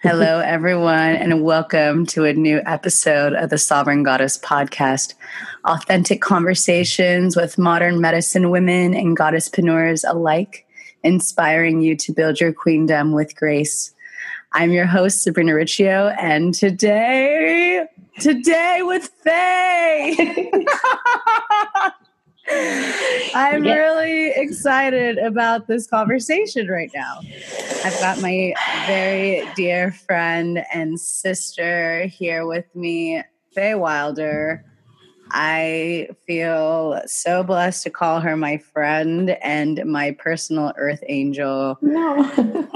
Hello, everyone, and welcome to a new episode of the Sovereign Goddess podcast. Authentic conversations with modern medicine women and goddesspreneurs alike, inspiring you to build your queendom with grace. I'm your host, Sabrina Riccio, and today, today with Faye. I'm yeah. really excited about this conversation right now. I've got my very dear friend and sister here with me, Faye Wylder. I feel so blessed to call her my friend and my personal earth angel. No.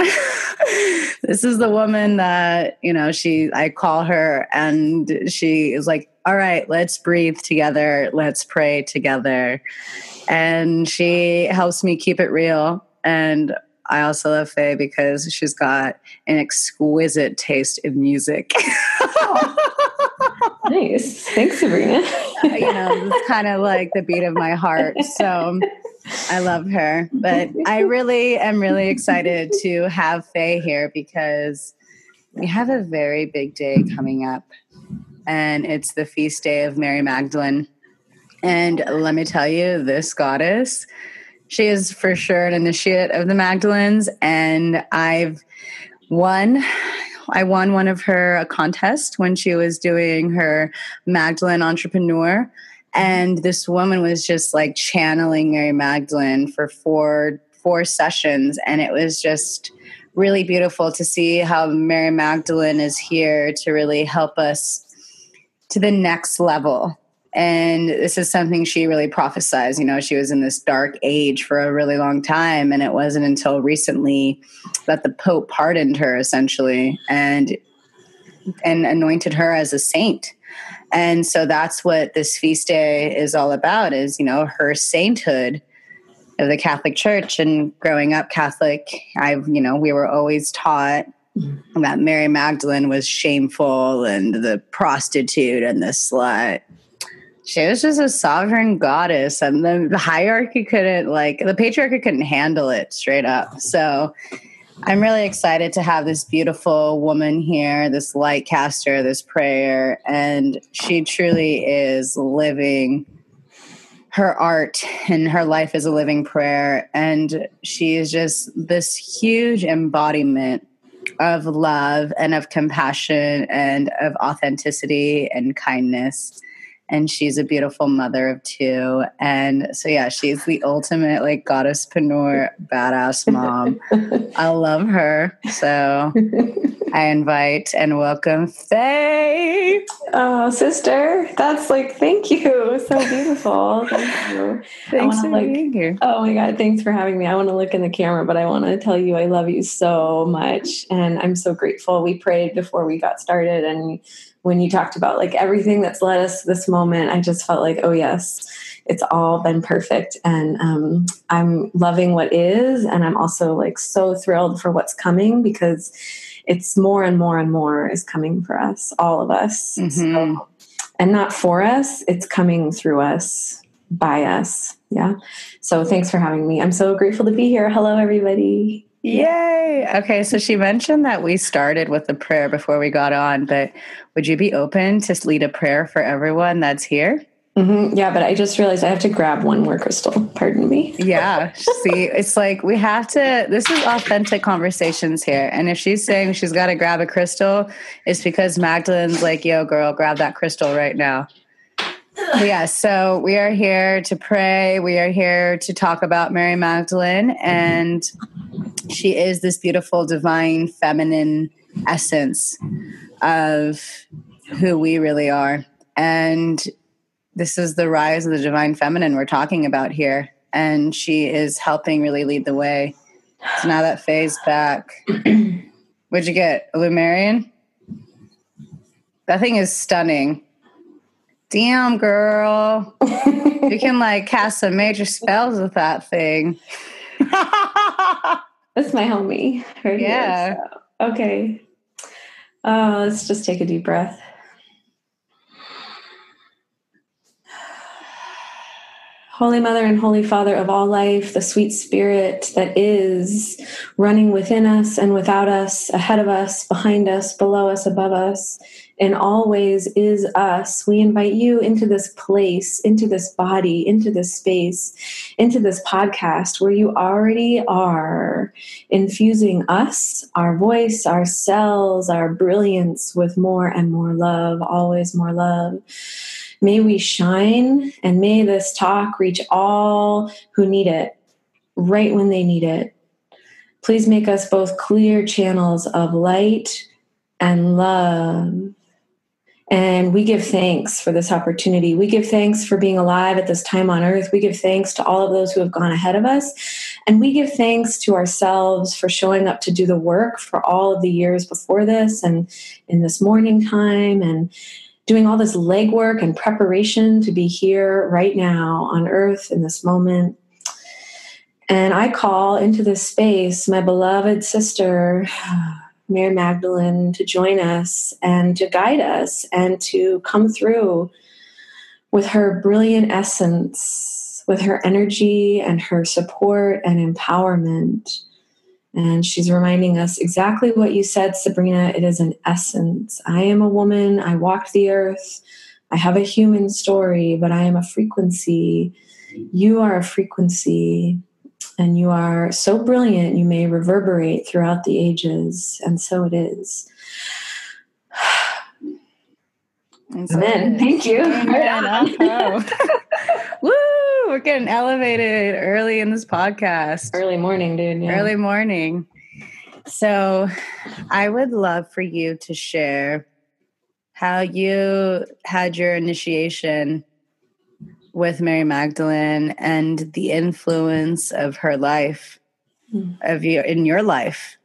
this is the woman that, you know, she I call her and she is like, "All right, let's breathe together. Let's pray together." And she helps me keep it real and I also love Faye because she's got an exquisite taste in music. nice. Thanks, Sabrina. you know, it's kind of like the beat of my heart. So I love her. But I really am really excited to have Faye here because we have a very big day coming up. And it's the feast day of Mary Magdalene. And let me tell you, this goddess she is for sure an initiate of the Magdalens, and I've won. I won one of her a contest when she was doing her Magdalene entrepreneur. And this woman was just like channeling Mary Magdalene for four four sessions. And it was just really beautiful to see how Mary Magdalene is here to really help us to the next level and this is something she really prophesies. You know, she was in this dark age for a really long time. And it wasn't until recently that the Pope pardoned her essentially and and anointed her as a saint. And so that's what this feast day is all about is, you know, her sainthood of the Catholic Church. And growing up Catholic, I've, you know, we were always taught Mm-hmm. that Mary Magdalene was shameful and the prostitute and the slut she was just a sovereign goddess, and the, the hierarchy couldn't, like, the patriarchy couldn't handle it straight up. So I'm really excited to have this beautiful woman here, this light caster, this prayer, and she truly is living her art and her life is a living prayer. And she is just this huge embodiment of love and of compassion and of authenticity and kindness and she's a beautiful mother of two. And so, yeah, she's the ultimate like goddesspreneur, badass mom. I love her. So I invite and welcome Faye. Oh, sister, that's like, thank you. So beautiful. Thank you. Thanks for like, being here. Oh my God, thanks for having me. I want to look in the camera, but I want to tell you I love you so much. And I'm so grateful. We prayed before we got started and when you talked about like everything that's led us to this moment, I just felt like, oh, yes, it's all been perfect. And um, I'm loving what is. And I'm also like so thrilled for what's coming because it's more and more and more is coming for us, all of us. Mm-hmm. So, and not for us, it's coming through us, by us. Yeah. So thanks for having me. I'm so grateful to be here. Hello, everybody. Yay. Okay, so she mentioned that we started with a prayer before we got on, but would you be open to lead a prayer for everyone that's here? Mm-hmm. Yeah, but I just realized I have to grab one more crystal. Pardon me. yeah. See, it's like we have to, this is authentic conversations here. And if she's saying she's got to grab a crystal, it's because Magdalene's like, yo, girl, grab that crystal right now. Yeah, so we are here to pray. We are here to talk about Mary Magdalene, and she is this beautiful, divine, feminine essence of who we really are. And this is the rise of the divine feminine we're talking about here. And she is helping really lead the way. So now that Faye's back. What'd you get? A Lemurian? That thing is stunning. Damn, girl. you can like cast some major spells with that thing. That's my homie. Right yeah. Here, so. Okay. Uh, let's just take a deep breath. Holy Mother and Holy Father of all life, the sweet spirit that is running within us and without us, ahead of us, behind us, below us, above us, and always is us, we invite you into this place, into this body, into this space, into this podcast where you already are infusing us, our voice, our cells, our brilliance with more and more love, always more love. May we shine and may this talk reach all who need it right when they need it. Please make us both clear channels of light and love. And we give thanks for this opportunity. We give thanks for being alive at this time on earth. We give thanks to all of those who have gone ahead of us. And we give thanks to ourselves for showing up to do the work for all of the years before this and in this morning time and doing all this legwork and preparation to be here right now on earth in this moment. And I call into this space my beloved sister, Mary Magdalene, to join us and to guide us and to come through with her brilliant essence, with her energy and her support and empowerment and she's reminding us exactly what you said, Sabrina. It is an essence. I am a woman. I walked the earth. I have a human story, but I am a frequency. You are a frequency. And you are so brilliant, you may reverberate throughout the ages. And so it is. And so Amen. Thank you. Amen. Woo! We're getting elevated early in this podcast. Early morning, dude. Yeah. Early morning. So, I would love for you to share how you had your initiation with Mary Magdalene and the influence of her life Mm. of you in your life.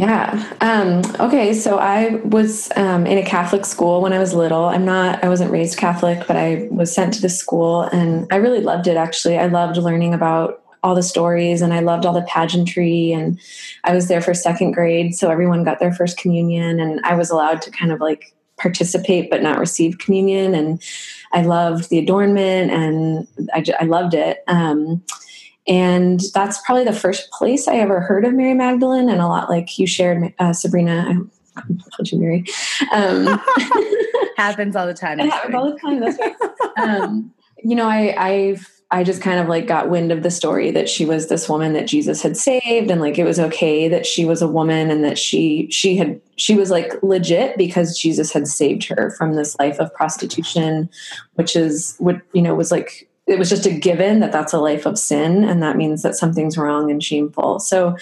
Yeah. Um, okay. So I was um, in a Catholic school when I was little. I'm not, I wasn't raised Catholic, but I was sent to the school and I really loved it actually. I loved learning about all the stories and I loved all the pageantry. And I was there for second grade. So everyone got their first communion and I was allowed to kind of like participate but not receive communion. And I loved the adornment and I, I loved it. Um, and that's probably the first place I ever heard of Mary Magdalene, and a lot like you shared, uh, Sabrina. I called you Mary. Um, Happens all the time. it happens all the time. That's right. Um, you know, I I've I just kind of like got wind of the story that she was this woman that Jesus had saved, and like it was okay that she was a woman, and that she she had she was like legit because Jesus had saved her from this life of prostitution, which is what you know was like it was just a given that that's a life of sin and that means that something's wrong and shameful. So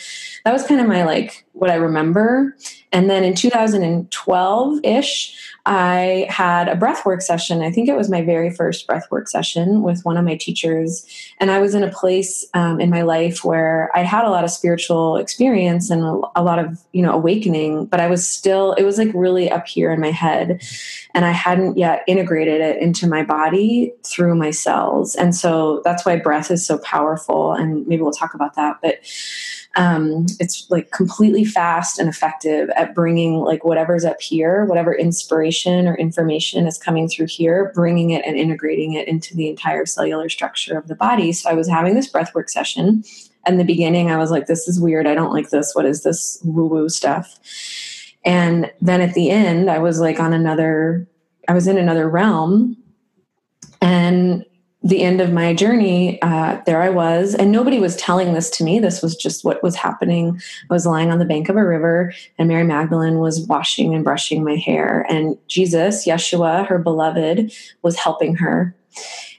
that was kind of my like what i remember. And then in 2012-ish i had a breathwork session. I think it was my very first breathwork session with one of my teachers. And i was in a place um, in my life where i had a lot of spiritual experience and a lot of you know awakening but i was still it was like really up here in my head. And i hadn't yet integrated it into my body through my cells. And so that's why breath is so powerful. And maybe we'll talk about that. But um, it's like completely fast and effective at bringing like whatever's up here whatever inspiration or information is coming through here bringing it and integrating it into the entire cellular structure of the body. So i was having this breathwork session. In the beginning i was like this is weird. I don't like this. What is this woo woo stuff? And then at the end i was like on another i was in another realm. And the end of my journey, uh, there I was, and nobody was telling this to me. This was just what was happening. I was lying on the bank of a river, and Mary Magdalene was washing and brushing my hair, and Jesus, Yeshua, her beloved, was helping her,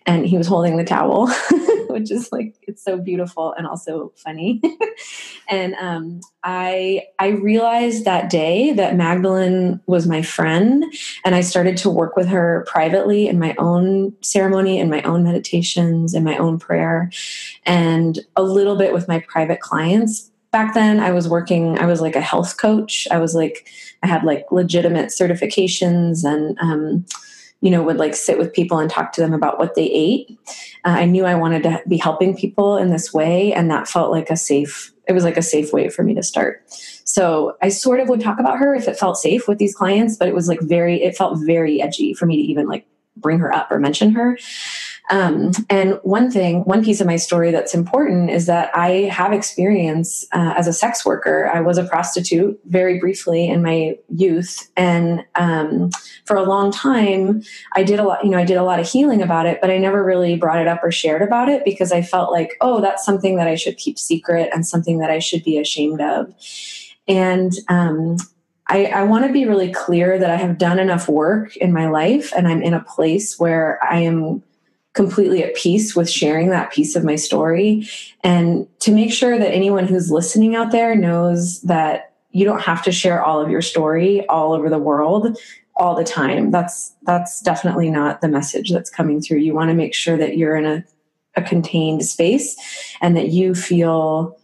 and he was holding the towel, which is like it's so beautiful and also funny. and um, I I realized that day that Magdalene was my friend, and I started to work with her privately in my own ceremony, in my own meditations, in my own prayer, and a little bit with my private clients. Back then, I was working. I was like a health coach. I was like I had like legitimate certifications and. Um, you know, would like sit with people and talk to them about what they ate. Uh, I knew I wanted to be helping people in this way, and that felt like a safe. It was like a safe way for me to start. So I sort of would talk about her if it felt safe with these clients, but it was like very. It felt very edgy for me to even like bring her up or mention her. Um, and one thing, one piece of my story that's important is that I have experience uh, as a sex worker. I was a prostitute very briefly in my youth, and um, for a long time, I did a lot. You know, I did a lot of healing about it, but I never really brought it up or shared about it because I felt like, oh, that's something that I should keep secret and something that I should be ashamed of. And um, I, I want to be really clear that I have done enough work in my life and I'm in a place where I am completely at peace with sharing that piece of my story. And to make sure that anyone who's listening out there knows that you don't have to share all of your story all over the world all the time. That's that's definitely not the message that's coming through. You want to make sure that you're in a, a contained space and that you feel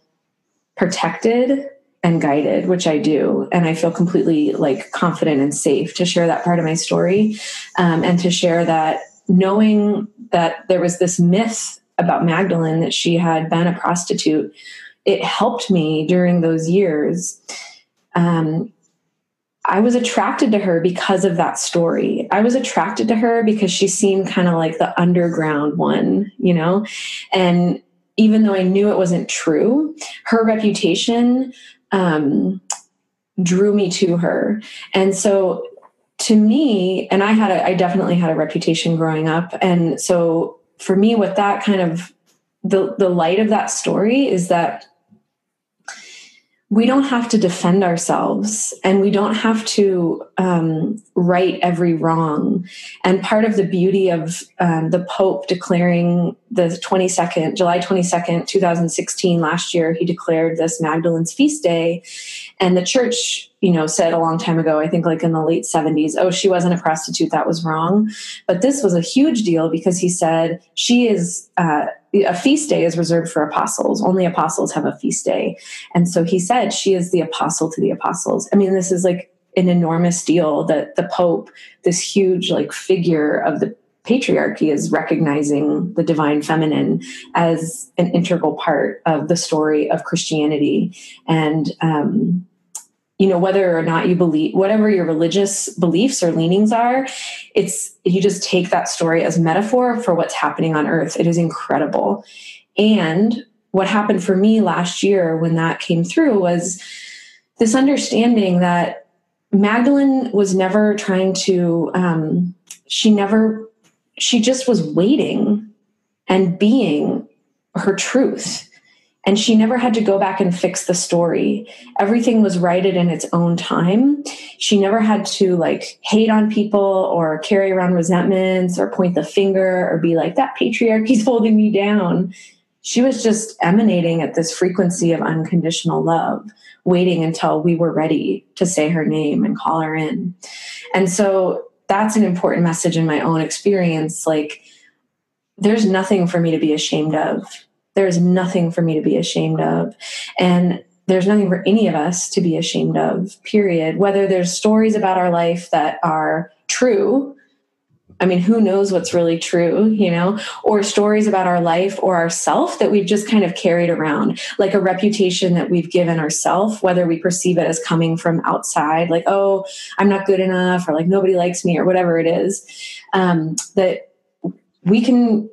protected and guided, which I do. And I feel completely like confident and safe to share that part of my story um, and to share that knowing that there was this myth about Magdalene that she had been a prostitute, it helped me during those years. Um, I was attracted to her because of that story. I was attracted to her because she seemed kind of like the underground one, you know? And even though I knew it wasn't true, her reputation um, drew me to her. And so to me, and I had a, I definitely had a reputation growing up. And so for me, what that kind of the the light of that story is that we don't have to defend ourselves and we don't have to um, right every wrong. And part of the beauty of um, the Pope declaring the 22nd, July 22nd, 2016, last year, he declared this Magdalene's feast day. And the church, you know, said a long time ago, I think like in the late 70s, oh, she wasn't a prostitute, that was wrong. But this was a huge deal because he said she is. Uh, a feast day is reserved for apostles. Only apostles have a feast day. And so he said, she is the apostle to the apostles. I mean, this is like an enormous deal that the Pope, this huge like figure of the patriarchy, is recognizing the divine feminine as an integral part of the story of Christianity. And, um, you know whether or not you believe whatever your religious beliefs or leanings are it's you just take that story as metaphor for what's happening on earth. It is incredible. And what happened for me last year when that came through was this understanding that magdalene was never trying to um, she never she just was waiting and being her truth and she never had to go back and fix the story. Everything was righted in its own time. She never had to like hate on people or carry around resentments or point the finger or be like that patriarchy's holding me down. She was just emanating at this frequency of unconditional love waiting until we were ready to say her name and call her in. And so that's an important message in my own experience. Like there's nothing for me to be ashamed of there's nothing for me to be ashamed of. And there's nothing for any of us to be ashamed of, period. Whether there's stories about our life that are true, I mean, who knows what's really true, you know, or stories about our life or ourself that we've just kind of carried around, like a reputation that we've given ourselves, whether we perceive it as coming from outside, like, oh, I'm not good enough, or like nobody likes me, or whatever it is, um, that we can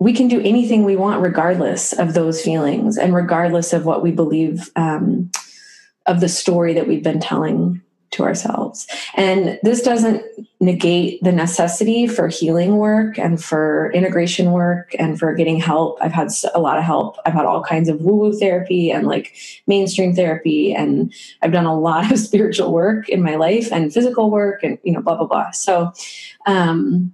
we can do anything we want regardless of those feelings and regardless of what we believe um, of the story that we've been telling to ourselves. And this doesn't negate the necessity for healing work and for integration work and for getting help. I've had a lot of help. I've had all kinds of woo woo therapy and like mainstream therapy. And I've done a lot of spiritual work in my life and physical work and, you know, blah, blah, blah. So, um,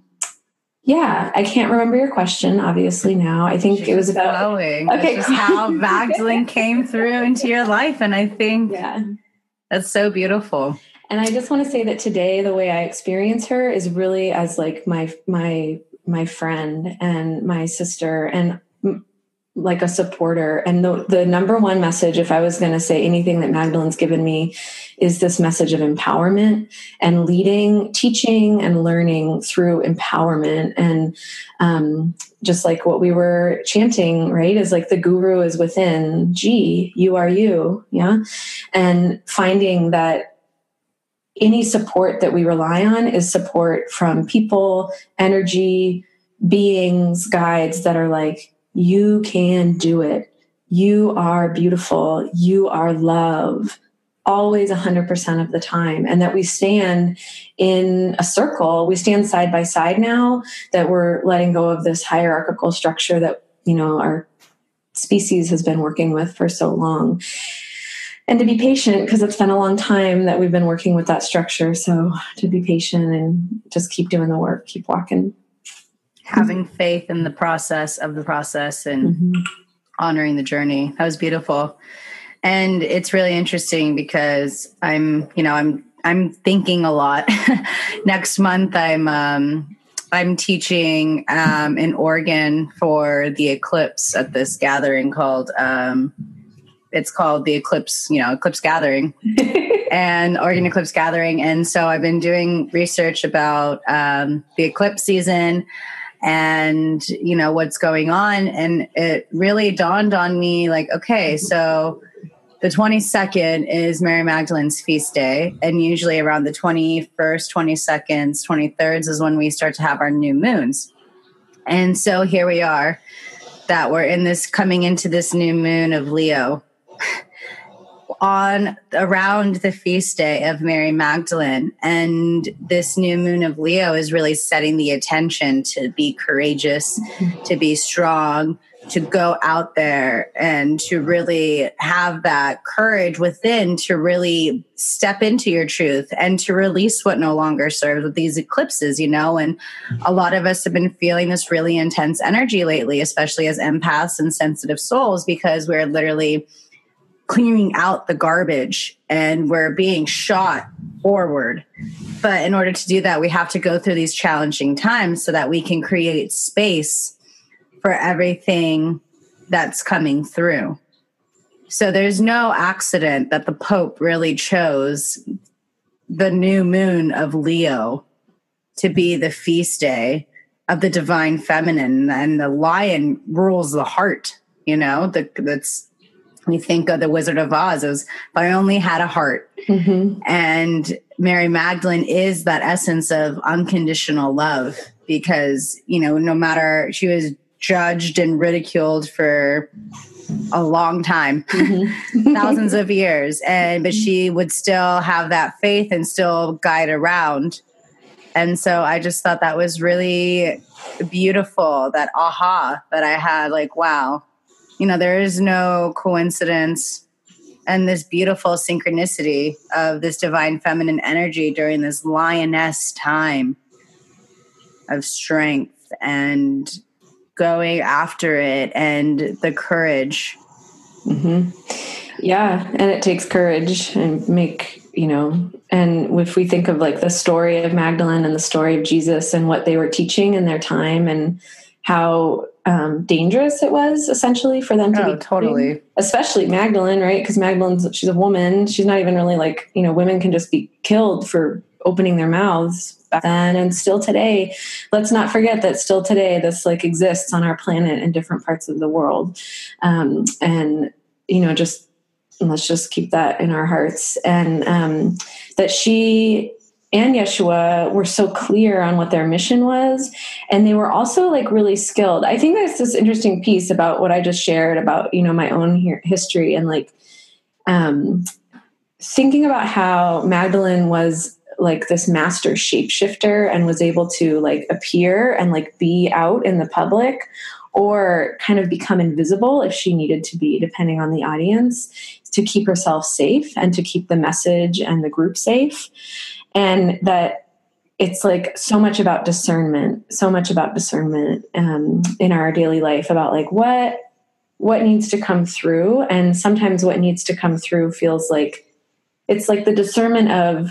yeah, I can't remember your question. Obviously, now I think She's it was about flowing. Okay, how Magdalene came through into your life, and I think yeah, that's so beautiful. And I just want to say that today, the way I experience her is really as like my my my friend and my sister, and like a supporter. And the, the number one message, if I was going to say anything that Magdalene's given me, is this message of empowerment and leading, teaching, and learning through empowerment. And um, just like what we were chanting, right, is like the guru is within, G, you are you. Yeah. And finding that any support that we rely on is support from people, energy, beings, guides that are like, you can do it. You are beautiful. You are love. Always 100% of the time. And that we stand in a circle. We stand side by side now that we're letting go of this hierarchical structure that you know our species has been working with for so long. And to be patient because it's been a long time that we've been working with that structure. So to be patient and just keep doing the work keep walking having faith in the process of the process and mm-hmm. honoring the journey. That was beautiful. And it's really interesting because i'm you know i'm i'm thinking a lot. Next month i'm um i'm teaching um in oregon for the eclipse at this gathering called um it's called the eclipse you know eclipse gathering and oregon eclipse gathering. And so i've been doing research about um the eclipse season and you know what's going on. And it really dawned on me like okay so the 22nd is Mary Magdalene's feast day, and usually around the 21st, 22nd, 23rd is when we start to have our new moons. And so here we are, that we're in this coming into this new moon of Leo on around the feast day of Mary Magdalene. And this new moon of Leo is really setting the attention to be courageous, to be strong, to go out there and to really have that courage within to really step into your truth and to release what no longer serves with these eclipses, you know. And a lot of us have been feeling this really intense energy lately, especially as empaths and sensitive souls, because we're literally clearing out the garbage and we're being shot forward. But in order to do that, we have to go through these challenging times so that we can create space for everything that's coming through. So there's no accident that the Pope really chose the new moon of Leo to be the feast day of the divine feminine and the lion rules the heart you know the, that's we think of the wizard of oz as if i only had a heart mm-hmm. and mary magdalene is that essence of unconditional love because you know no matter she was judged and ridiculed for a long time mm-hmm. thousands of years and but she would still have that faith and still guide around and so i just thought that was really beautiful that aha that i had like wow you know there is no coincidence and this beautiful synchronicity of this divine feminine energy during this lioness time of strength and going after it and the courage. Mm-hmm. Yeah, and it takes courage and make you know and if we think of like the story of magdalene and the story of jesus and what they were teaching in their time and how um, dangerous it was essentially for them to oh, be totally. Especially magdalene right? Because magdalene's she's a woman. She's not even really like you know women can just be killed for opening their mouths back then. And still today let's not forget that still today this like exists on our planet in different parts of the world. Um, and you know just let's just keep that in our hearts. And um, that she and Yeshua were so clear on what their mission was. And they were also like really skilled. I think there's this interesting piece about what I just shared about, you know, my own history and like um, thinking about how Magdalene was like this master shapeshifter and was able to like appear and like be out in the public or kind of become invisible if she needed to be depending on the audience to keep herself safe and to keep the message and the group safe and that it's like so much about discernment so much about discernment um, in our daily life about like what what needs to come through and sometimes what needs to come through feels like it's like the discernment of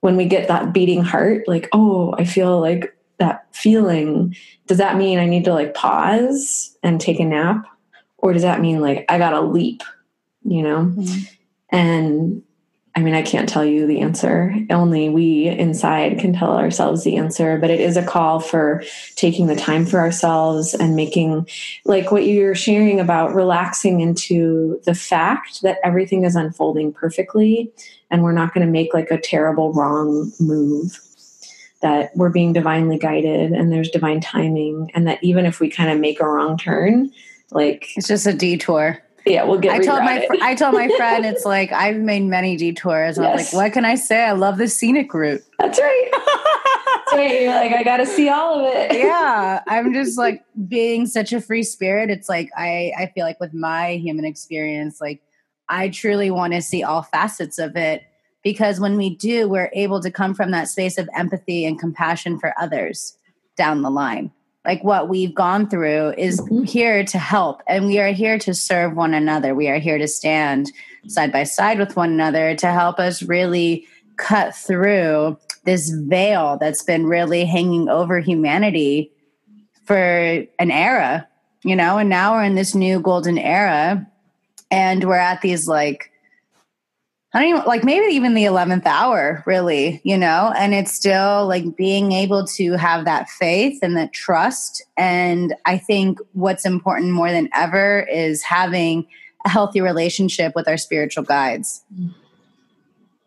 when we get that beating heart, like, oh, I feel like that feeling, does that mean I need to like pause and take a nap? Or does that mean like I gotta leap, you know? Mm-hmm. And I mean, I can't tell you the answer. Only we inside can tell ourselves the answer. But it is a call for taking the time for ourselves and making, like what you're sharing about relaxing into the fact that everything is unfolding perfectly and we're not going to make like a terrible wrong move. that we're being divinely guided and there's divine timing and that even if we kind of make a wrong turn like it's just a detour yeah we'll get i told my fr- i told my friend it's like i've made many detours yes. i was like what can i say? I love the scenic route. That's right. That's right you're like i gotta see all of it. Yeah i'm just like being such a free spirit it's like i i feel like with my human experience like i truly want to see all facets of it because when we do, we're able to come from that space of empathy and compassion for others down the line. Like what we've gone through is mm-hmm. here to help, and we are here to serve one another. We are here to stand side by side with one another to help us really cut through this veil that's been really hanging over humanity for an era, you know, and now we're in this new golden era and we're at these like I don't even like maybe even the 11th hour, really, you know, and it's still like being able to have that faith and that trust. And I think what's important more than ever is having a healthy relationship with our spiritual guides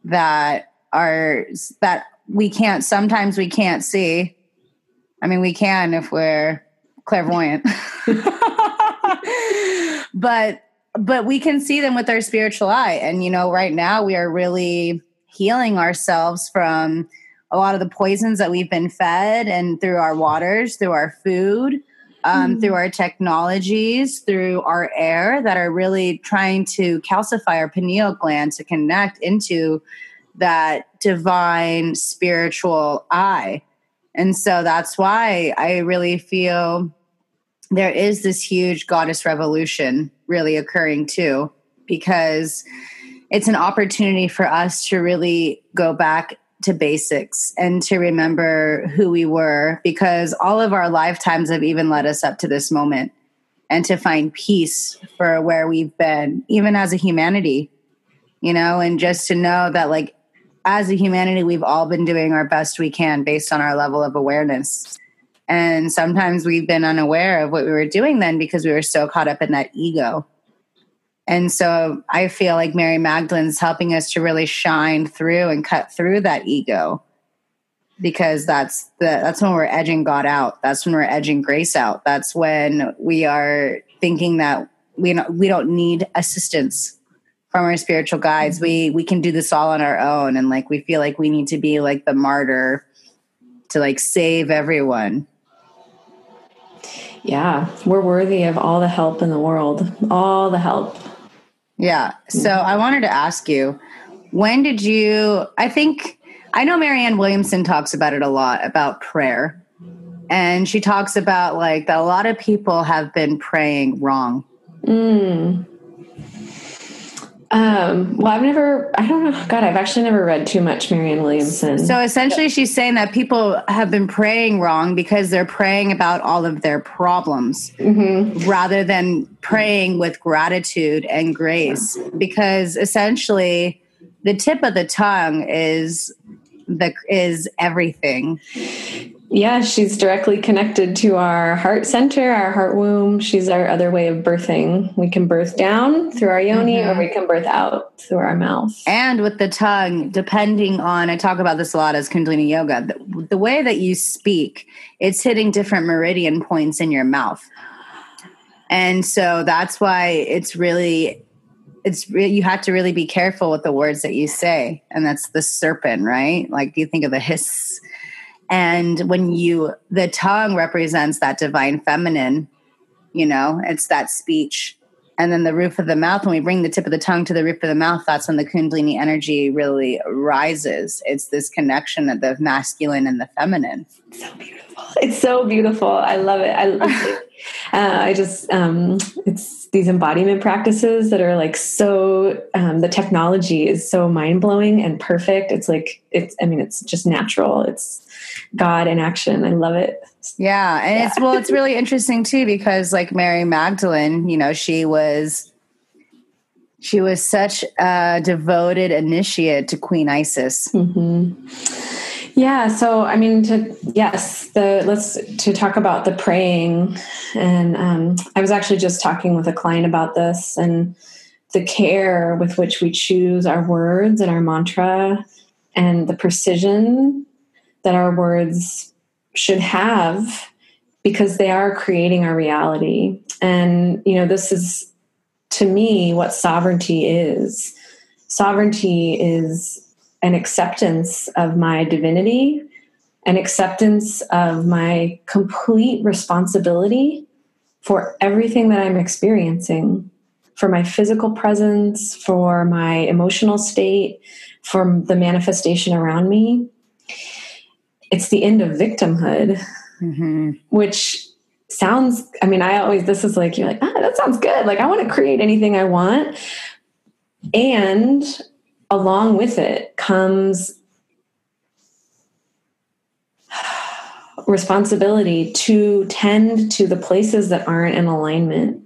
that are that we can't sometimes we can't see. I mean, we can if we're clairvoyant. but but we can see them with our spiritual eye. And, you know, right now we are really healing ourselves from a lot of the poisons that we've been fed and through our waters, through our food, um, mm. through our technologies, through our air that are really trying to calcify our pineal gland to connect into that divine spiritual eye. And so that's why I really feel there is this huge goddess revolution really occurring too, because it's an opportunity for us to really go back to basics and to remember who we were because all of our lifetimes have even led us up to this moment and to find peace for where we've been, even as a humanity, you know, and just to know that, like, as a humanity, we've all been doing our best we can based on our level of awareness. And sometimes we've been unaware of what we were doing then because we were so caught up in that ego. And so I feel like Mary Magdalene's helping us to really shine through and cut through that ego because that's the that's when we're edging God out. That's when we're edging grace out. That's when we are thinking that we don't, we don't need assistance from our spiritual guides. Mm-hmm. We we can do this all on our own and like we feel like we need to be like the martyr to like save everyone yeah, we're worthy of all the help in the world, all the help. Yeah. So I wanted to ask you, when did you, I think, I know Marianne Williamson talks about it a lot about prayer. And she talks about like that a lot of people have been praying wrong. Mm. Um, well, I've never, I don't know. God, I've actually never read too much Marianne Williamson. So essentially, she's saying that people have been praying wrong because they're praying about all of their problems mm-hmm. rather than praying with gratitude and grace. Because essentially, the tip of the tongue is the is everything. Yeah, she's directly connected to our heart center, our heart womb. She's our other way of birthing. We can birth down through our yoni mm-hmm. or we can birth out through our mouth. And with the tongue, depending on, I talk about this a lot as Kundalini Yoga, the, the way that you speak, it's hitting different meridian points in your mouth. And so that's why it's really it's re- you have to really be careful with the words that you say and that's the serpent right like do you think of the hiss and when you, the tongue represents that divine feminine, you know, it's that speech. And then the roof of the mouth, when we bring the tip of the tongue to the roof of the mouth, that's when the Kundalini energy really rises. It's this connection of the masculine and the feminine. So beautiful. It's so beautiful. I love it. I love it. Uh, I just, um, it's these embodiment practices that are like so, um, the technology is so mind blowing and perfect. It's like, it's, I mean, it's just natural. It's, God in action. I love it. Yeah. And yeah. it's, well, it's really interesting too, because like Mary Magdalene, you know, she was, she was such a devoted initiate to Queen Isis. Mm-hmm. Yeah. So, I mean, to, yes, the, let's, to talk about the praying. And um, I was actually just talking with a client about this and the care with which we choose our words and our mantra and the precision that our words should have because they are creating our reality. And, you know, this is to me what sovereignty is. Sovereignty is an acceptance of my divinity, an acceptance of my complete responsibility for everything that I'm experiencing for my physical presence, for my emotional state, for the manifestation around me. It's the end of victimhood, mm-hmm. which sounds, I mean, I always, this is like, you're like, ah, that sounds good. Like, I want to create anything I want. And along with it comes responsibility to tend to the places that aren't in alignment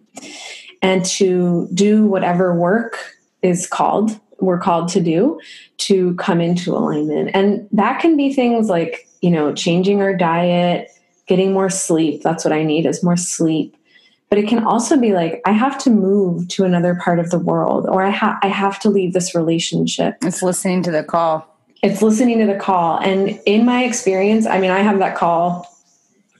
and to do whatever work is called we're called to do to come into alignment. And that can be things like you know changing our diet getting more sleep. That's what i need is more sleep but it can also be like i have to move to another part of the world or i, ha- I have to leave this relationship it's listening to the call it's listening to the call and in my experience i mean i have that call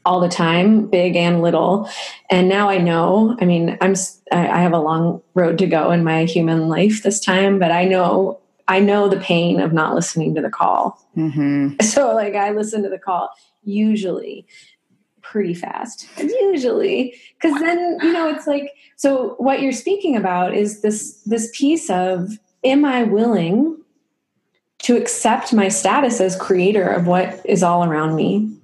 all the time, big and little. And now I know, I mean, I'm I have a long road to go in my human life this time, but I know I know the pain of not listening to the call. Mm-hmm. So like I listen to the call usually pretty fast. Usually cuz then, you know, it's like so what you're speaking about is this this piece of am I willing to accept my status as creator of what is all around me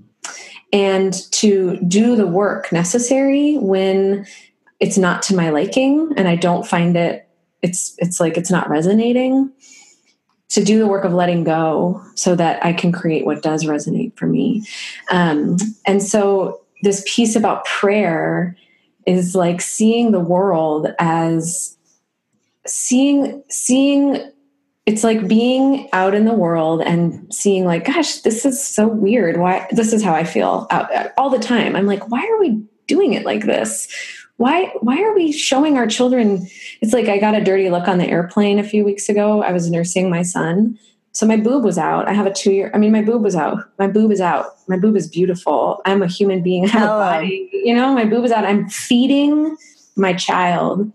and to do the work necessary when it's not to my liking and I don't find it it's it's like it's not resonating to do the work of letting go so that I can create what does resonate for me. Um, and so this piece about prayer is like seeing the world as seeing seeing it's like being out in the world and seeing like gosh this is so weird. Why this is how i feel out, all the time. I'm like why are we doing it like this why why are we showing our children? It's like i got a dirty look on the airplane a few weeks ago. I was nursing my son. So my boob was out. I have a two year i mean my boob was out. My boob is out. My boob is beautiful. I'm a human being. I have a body. You know my boob is out. I'm feeding my child.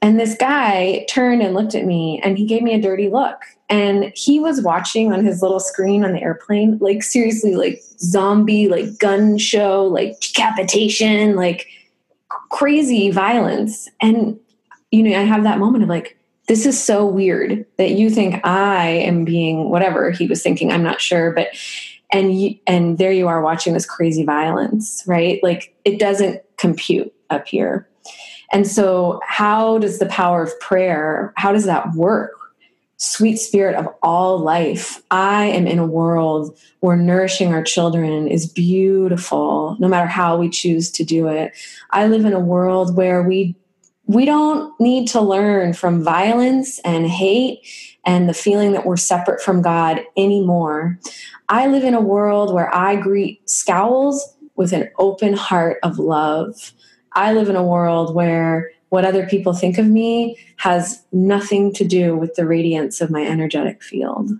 And this guy turned and looked at me and he gave me a dirty look. And he was watching on his little screen on the airplane, like seriously, like zombie, like gun show, like decapitation, like crazy violence. And, you know, I have that moment of like, this is so weird that you think I am being whatever he was thinking. I'm not sure, but and you, and there you are watching this crazy violence, right? Like it doesn't compute up here. And so, how does the power of prayer, how does that work? Sweet spirit of all life. I am in a world where nourishing our children is beautiful, no matter how we choose to do it. I live in a world where we we don't need to learn from violence and hate and the feeling that we're separate from God anymore. I live in a world where I greet scowls with an open heart of love. I live in a world where what other people think of me has nothing to do with the radiance of my energetic field.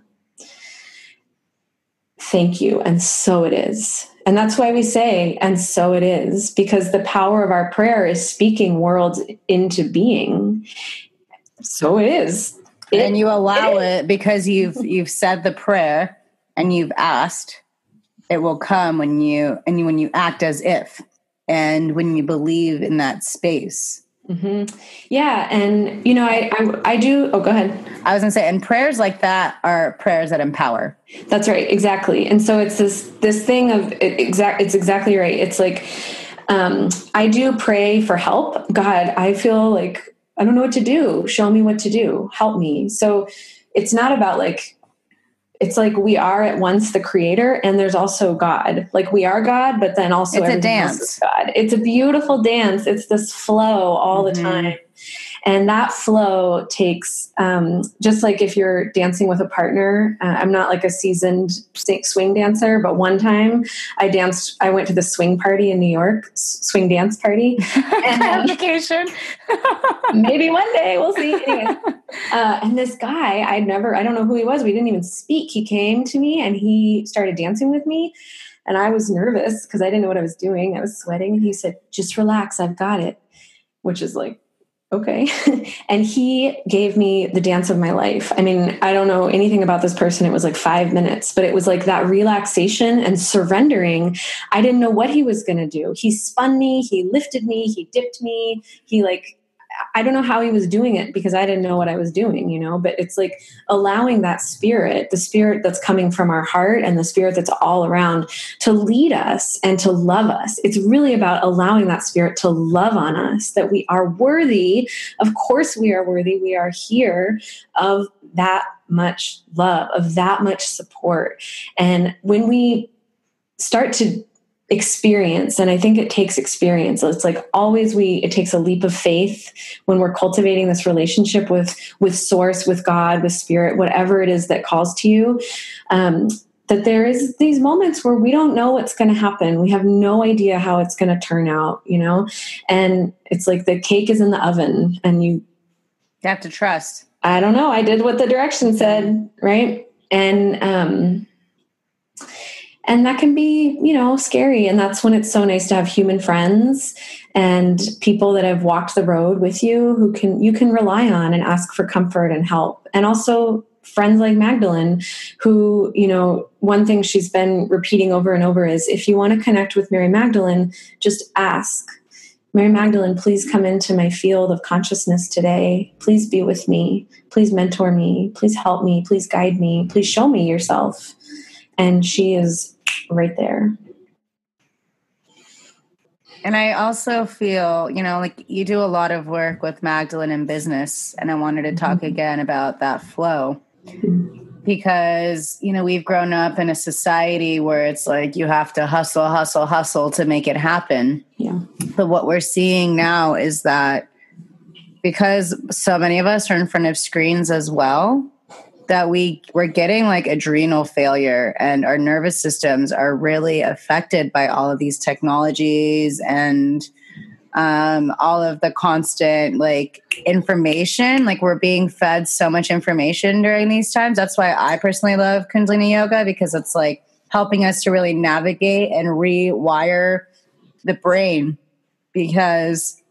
Thank you. And so it is. And that's why we say, and so it is, because the power of our prayer is speaking worlds into being. So it is. It, and you allow it, it because you've you've said the prayer and you've asked. It will come when you and when you act as if and when you believe in that space. Mm-hmm. Yeah, and you know, I, I, I do. Oh, go ahead. I was gonna say, and prayers like that are prayers that empower. That's right, exactly. And so it's this this thing of exact. It's exactly right. It's like um, I do pray for help. God, I feel like I don't know what to do. Show me what to do. Help me. So it's not about like it's like we are at once the creator and there's also God. Like we are God, but then also it's a dance. God. It's a beautiful dance. It's this flow all mm-hmm. the time. And that flow takes, um, just like if you're dancing with a partner, uh, I'm not like a seasoned swing dancer, but one time I danced, I went to the swing party in New York, swing dance party. And, Application. maybe one day, we'll see. Anyway, uh, and this guy, I'd never, I don't know who he was. We didn't even speak. He came to me and he started dancing with me. And I was nervous because I didn't know what I was doing. I was sweating. He said, just relax. I've got it, which is like, okay. and he gave me the dance of my life. I mean, I don't know anything about this person. It was like five minutes, but it was like that relaxation and surrendering. I didn't know what he was going to do. He spun me, he lifted me, he dipped me, he like I don't know how he was doing it because I didn't know what I was doing, you know, but it's like allowing that spirit, the spirit that's coming from our heart and the spirit that's all around to lead us and to love us. It's really about allowing that spirit to love on us, that we are worthy. Of course, we are worthy. We are here of that much love, of that much support. And when we start to experience and i think it takes experience. It's like always we it takes a leap of faith when we're cultivating this relationship with with source with god with spirit whatever it is that calls to you um, that there is these moments where we don't know what's going to happen. We have no idea how it's going to turn out you know? And it's like the cake is in the oven and you you have to trust. I don't know. I did what the direction said right? And um and that can be you know scary. And that's when it's so nice to have human friends and people that have walked the road with you who can you can rely on and ask for comfort and help. And also friends like magdalene who you know one thing she's been repeating over and over is if you want to connect with mary magdalene just ask. Mary magdalene please come into my field of consciousness today. Please be with me. Please mentor me. Please help me. Please guide me. Please show me yourself. And she is right there. And I also feel, you know, like you do a lot of work with Magdalene in business, and I wanted to talk mm-hmm. again about that flow. Because, you know, we've grown up in a society where it's like you have to hustle, hustle, hustle to make it happen. Yeah. But what we're seeing now is that because so many of us are in front of screens as well, that we we're getting like adrenal failure and our nervous systems are really affected by all of these technologies and um, all of the constant like information. Like we're being fed so much information during these times. That's why i personally love kundalini yoga because it's like helping us to really navigate and rewire the brain. Because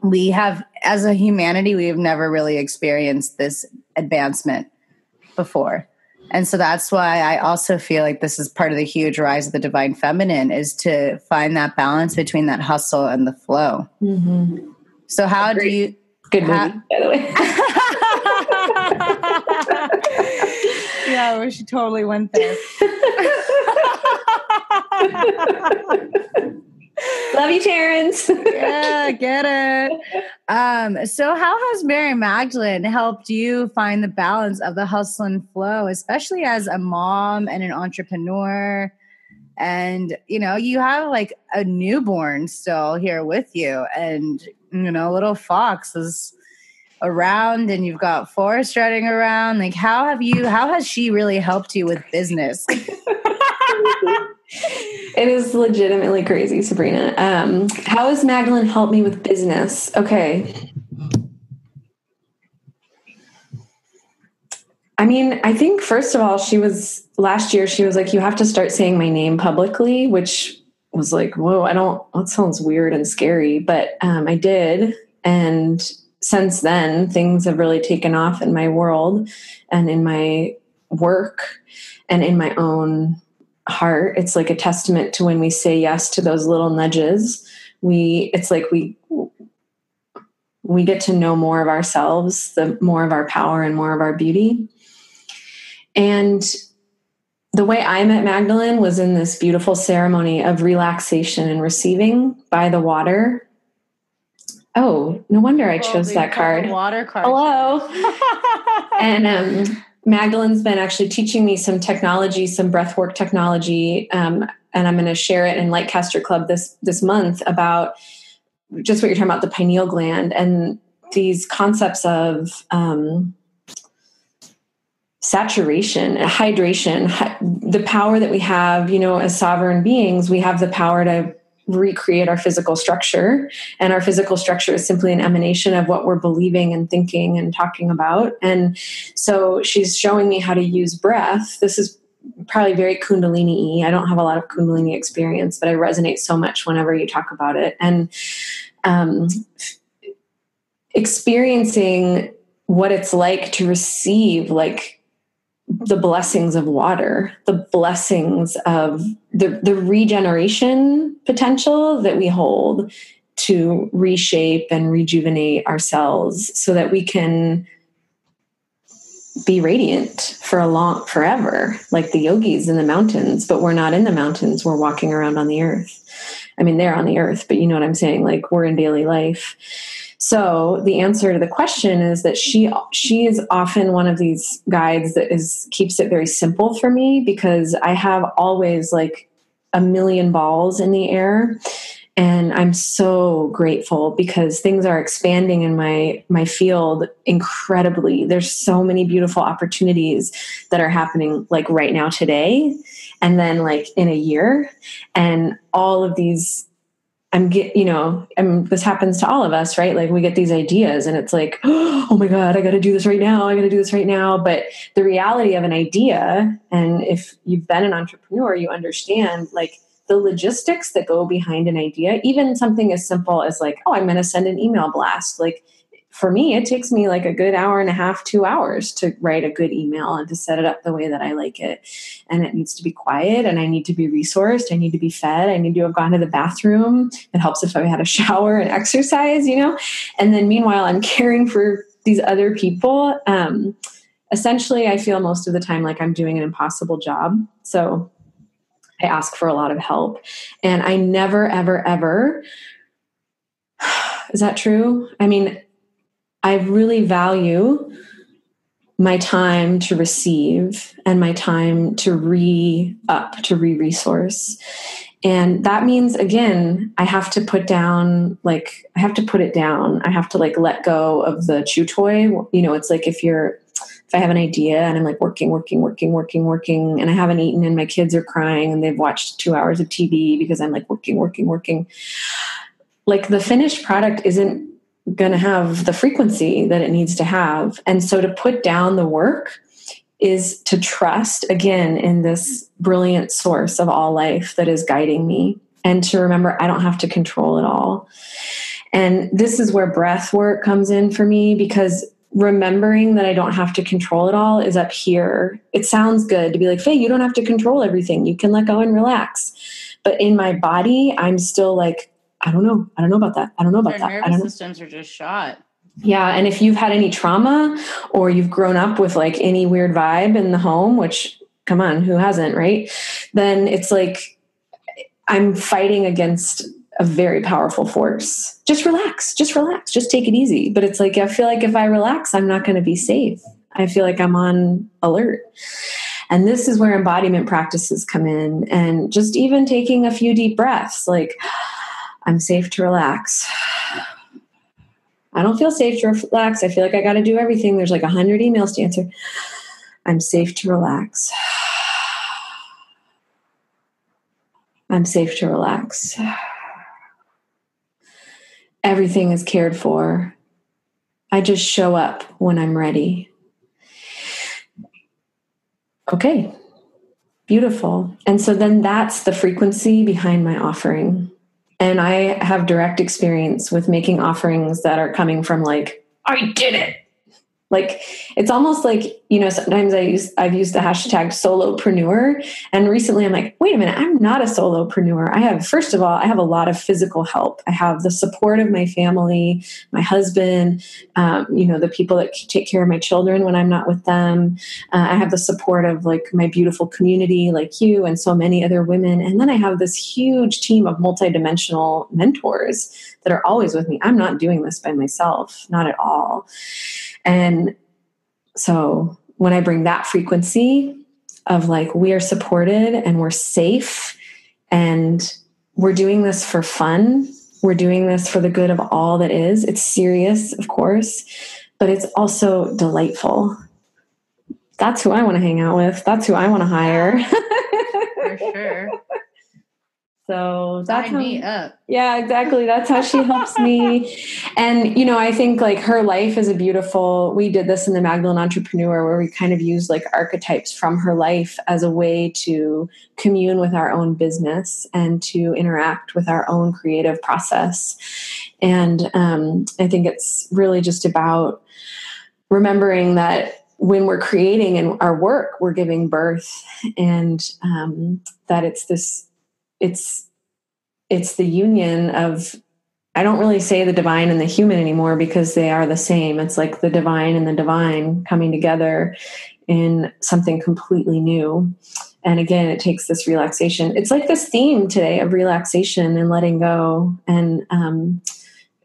we have as a humanity we have never really experienced this advancement before. And so that's why I also feel like this is part of the huge rise of the divine feminine is to find that balance between that hustle and the flow. Mm-hmm. So how do you good movie, by the way? yeah, we should totally went there. Love you, Terrence. yeah, get it. Um, so how has Mary Magdalene helped you find the balance of the hustle and flow, especially as a mom and an entrepreneur? And you know, you have like a newborn still here with you, and you know, little Fox is around and you've got Forrest running around. Like, how have you, how has she really helped you with business? it is legitimately crazy, Sabrina. Um, how has Magdalene helped me with business? Okay. I mean, I think first of all, she was last year, she was like, you have to start saying my name publicly, which was like, whoa, I don't, that sounds weird and scary. But um, I did. And since then, things have really taken off in my world and in my work and in my own heart. It's like a testament to when we say yes to those little nudges. We it's like we we get to know more of ourselves the more of our power and more of our beauty. And the way i met magdalene was in this beautiful ceremony of relaxation and receiving by the water. Oh no wonder i chose that card. water card. Hello. And um Magdalene's been actually teaching me some technology, some breathwork technology, um, and I'm going to share it in Lightcaster Club this this month about just what you're talking about the pineal gland and these concepts of um, saturation, hydration, the power that we have, you know, as sovereign beings, we have the power to recreate our physical structure. And our physical structure is simply an emanation of what we're believing and thinking and talking about. And so she's showing me how to use breath. This is probably very kundalini I don't have a lot of kundalini experience, but I resonate so much whenever you talk about it. And um, experiencing what it's like to receive like the blessings of water, the blessings of the, the regeneration potential that we hold to reshape and rejuvenate ourselves so that we can be radiant for a long forever like the yogis in the mountains. But we're not in the mountains. We're walking around on the earth. I mean they're on the earth but you know what i'm saying? Like we're in daily life so the answer to the question is that she she is often one of these guides that is keeps it very simple for me because i have always like a million balls in the air. And i'm so grateful because things are expanding in my my field incredibly. There's so many beautiful opportunities that are happening like right now today and then like in a year. And all of these i'm get you know and this happens to all of us right? Like we get these ideas and it's like oh my god i got to do this right now. I got to do this right now. But the reality of an idea and if you've been an entrepreneur you understand like the logistics that go behind an idea, even something as simple as like, oh, I'm going to send an email blast. Like for me, it takes me like a good hour and a half, two hours to write a good email and to set it up the way that I like it. And it needs to be quiet and I need to be resourced. I need to be fed. I need to have gone to the bathroom. It helps if I had a shower and exercise, you know? And then meanwhile, I'm caring for these other people. Um, essentially, I feel most of the time like I'm doing an impossible job. So I ask for a lot of help. And I never, ever, ever, is that true? I mean, I really value my time to receive and my time to re up, to re resource. And that means, again, I have to put down, like, I have to put it down. I have to, like, let go of the chew toy. You know, it's like if you're, if I have an idea and I'm like working, working, working, working, working, and I haven't eaten and my kids are crying and they've watched two hours of TV because I'm like working, working, working, like the finished product isn't going to have the frequency that it needs to have. And so to put down the work is to trust again in this brilliant source of all life that is guiding me and to remember I don't have to control it all. And this is where breath work comes in for me because remembering that I don't have to control it all is up here. It sounds good to be like, Faye, you don't have to control everything. You can let go and relax. But in my body, I'm still like, I don't know. I don't know about that. I don't know about Our that. Nervous systems are just shot. Yeah. And if you've had any trauma or you've grown up with like any weird vibe in the home, which come on, who hasn't, right? Then it's like I'm fighting against a very powerful force. Just relax, just relax, just take it easy. But it's like, I feel like if I relax, I'm not going to be safe. I feel like I'm on alert. And this is where embodiment practices come in. And just even taking a few deep breaths, like, I'm safe to relax. I don't feel safe to relax. I feel like I got to do everything. There's like a hundred emails to answer. I'm safe to relax. I'm safe to relax everything is cared for. I just show up when I'm ready. Okay, beautiful. And so then that's the frequency behind my offering. And I have direct experience with making offerings that are coming from like, I did it. Like it's almost like, you know, sometimes I use I've used the hashtag solopreneur. And recently I'm like, wait a minute, I'm not a solopreneur. I have, first of all, I have a lot of physical help. I have the support of my family, my husband, um, you know, the people that take care of my children when I'm not with them. Uh, I have the support of like my beautiful community, like you and so many other women. And then I have this huge team of multidimensional mentors that are always with me. I'm not doing this by myself, not at all. And so when I bring that frequency of like, we are supported and we're safe and we're doing this for fun, we're doing this for the good of all that is. It's serious, of course, but it's also delightful. That's who I want to hang out with. That's who I want to hire. For sure. So that's Sign how, me up. yeah, exactly. That's how she helps me. And, you know, I think like her life is a beautiful, we did this in the Magdalene Entrepreneur where we kind of used like archetypes from her life as a way to commune with our own business and to interact with our own creative process. And um, I think it's really just about remembering that when we're creating in our work, we're giving birth and um, that it's this it's it's the union of I don't really say the divine and the human anymore because they are the same. It's like the divine and the divine coming together in something completely new. And again, it takes this relaxation. It's like this theme today of relaxation and letting go and um,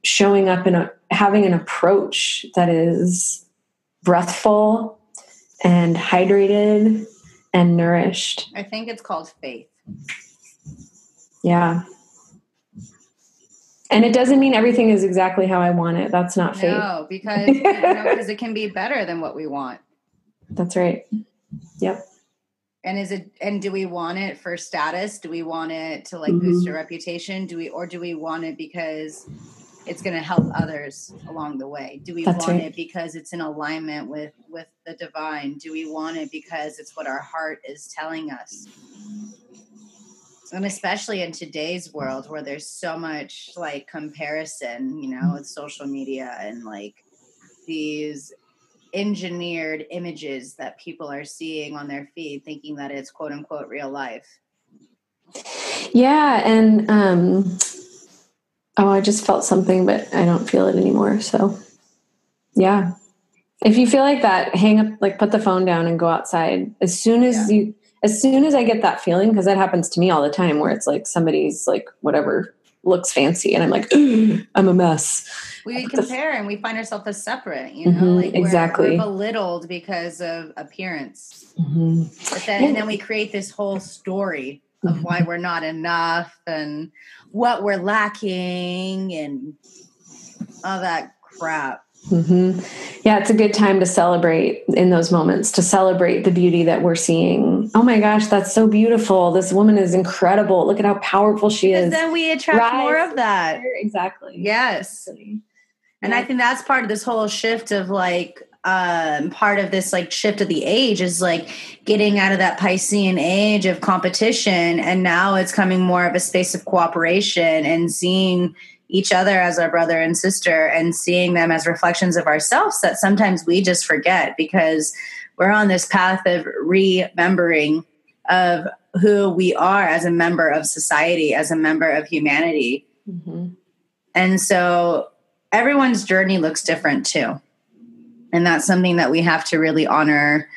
showing up and having an approach that is breathful and hydrated and nourished. I think it's called faith. Yeah. And it doesn't mean everything is exactly how I want it. That's not faith. No, because you know, because it can be better than what we want. That's right. Yep. And is it and do we want it for status? Do we want it to like Mhm. boost our reputation? Do we or do we want it because it's going to help others along the way? Do we That's want right. it because it's in alignment with with the divine? Do we want it because it's what our heart is telling us? And especially in today's world where there's so much like comparison, you know, with social media and like these engineered images that people are seeing on their feed thinking that it's quote unquote real life. Yeah. And, um, oh, I just felt something, but I don't feel it anymore. So, yeah. If you feel like that, hang up, like put the phone down and go outside. As soon as Yeah. you, as soon as I get that feeling, because that happens to me all the time where it's like somebody's like, whatever looks fancy. And I'm like, I'm a mess. We What the f- compare and we find ourselves as separate, you know, Mhm, like we're- exactly. we're, belittled because of appearance. Mhm. But then, and then we create this whole story of why we're not enough and what we're lacking and all that crap. Hmm Yeah, it's a good time to celebrate in those moments, to celebrate the beauty that we're seeing. Oh my gosh, that's so beautiful. This woman is incredible. Look at how powerful she Because is. then we attract Rise more of that. Exactly. Yes. And I think that's part of this whole shift of like um part of this like shift of the age is like getting out of that Piscean age of competition and now it's coming more of a space of cooperation and seeing each other as our brother and sister and seeing them as reflections of ourselves that sometimes we just forget because we're on this path of remembering of who we are as a member of society as a member of humanity Mhm. and so everyone's journey looks different too. And that's something that we have to really honor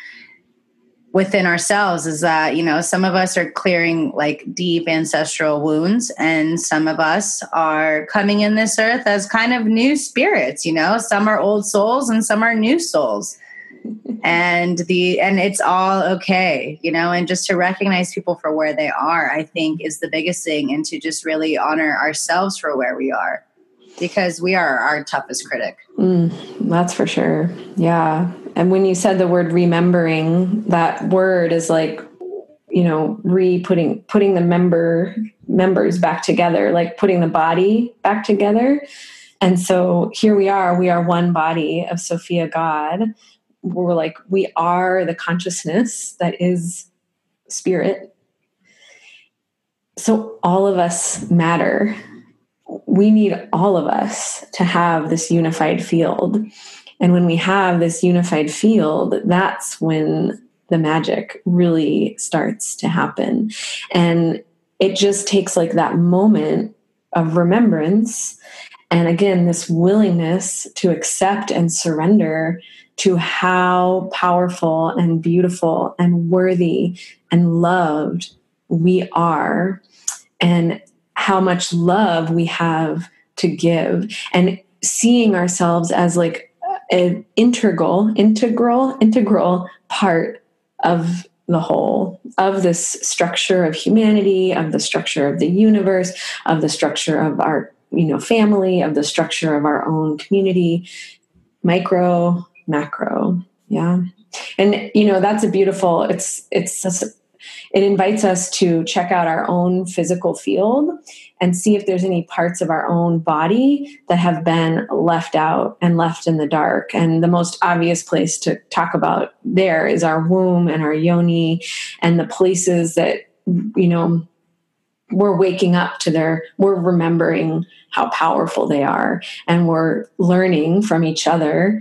within ourselves is that, you know, some of us are clearing like deep ancestral wounds, and some of us are coming in this earth as kind of new spirits, you know, some are old souls and some are new souls. and the and it's all okay you know and just to recognize people for where they are i think is the biggest thing and to just really honor ourselves for where we are because we are our toughest critic. Mm, that's for sure. Yeah. And when you said the word remembering, that word is like, you know, re putting putting the member members back together, like putting the body back together. And so here we are, we are one body of Sophia God. We're like, we are the consciousness that is spirit. So all of us matter we need all of us to have this unified field. And when we have this unified field, that's when the magic really starts to happen. And it just takes like that moment of remembrance. And again, this willingness to accept and surrender to how powerful and beautiful and worthy and loved we are. And how much love we have to give and seeing ourselves as like an integral integral integral part of the whole of this structure of humanity of the structure of the universe of the structure of our you know family of the structure of our own community. Micro macro yeah. And you know that's a beautiful it's it's it invites us to check out our own physical field and see if there's any parts of our own body that have been left out and left in the dark. And the most obvious place to talk about there is our womb and our yoni and the places that, you know, we're waking up to their, we're remembering how powerful they are and we're learning from each other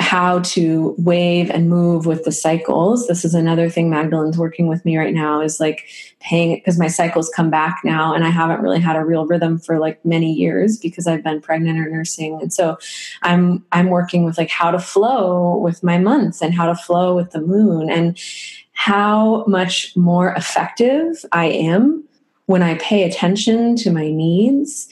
how to wave and move with the cycles. This is another thing Magdalene's working with me right now is like paying because my cycles come back now and I haven't really had a real rhythm for like many years because I've been pregnant or nursing. And so I'm I'm working with like how to flow with my months and how to flow with the moon and how much more effective I am when I pay attention to my needs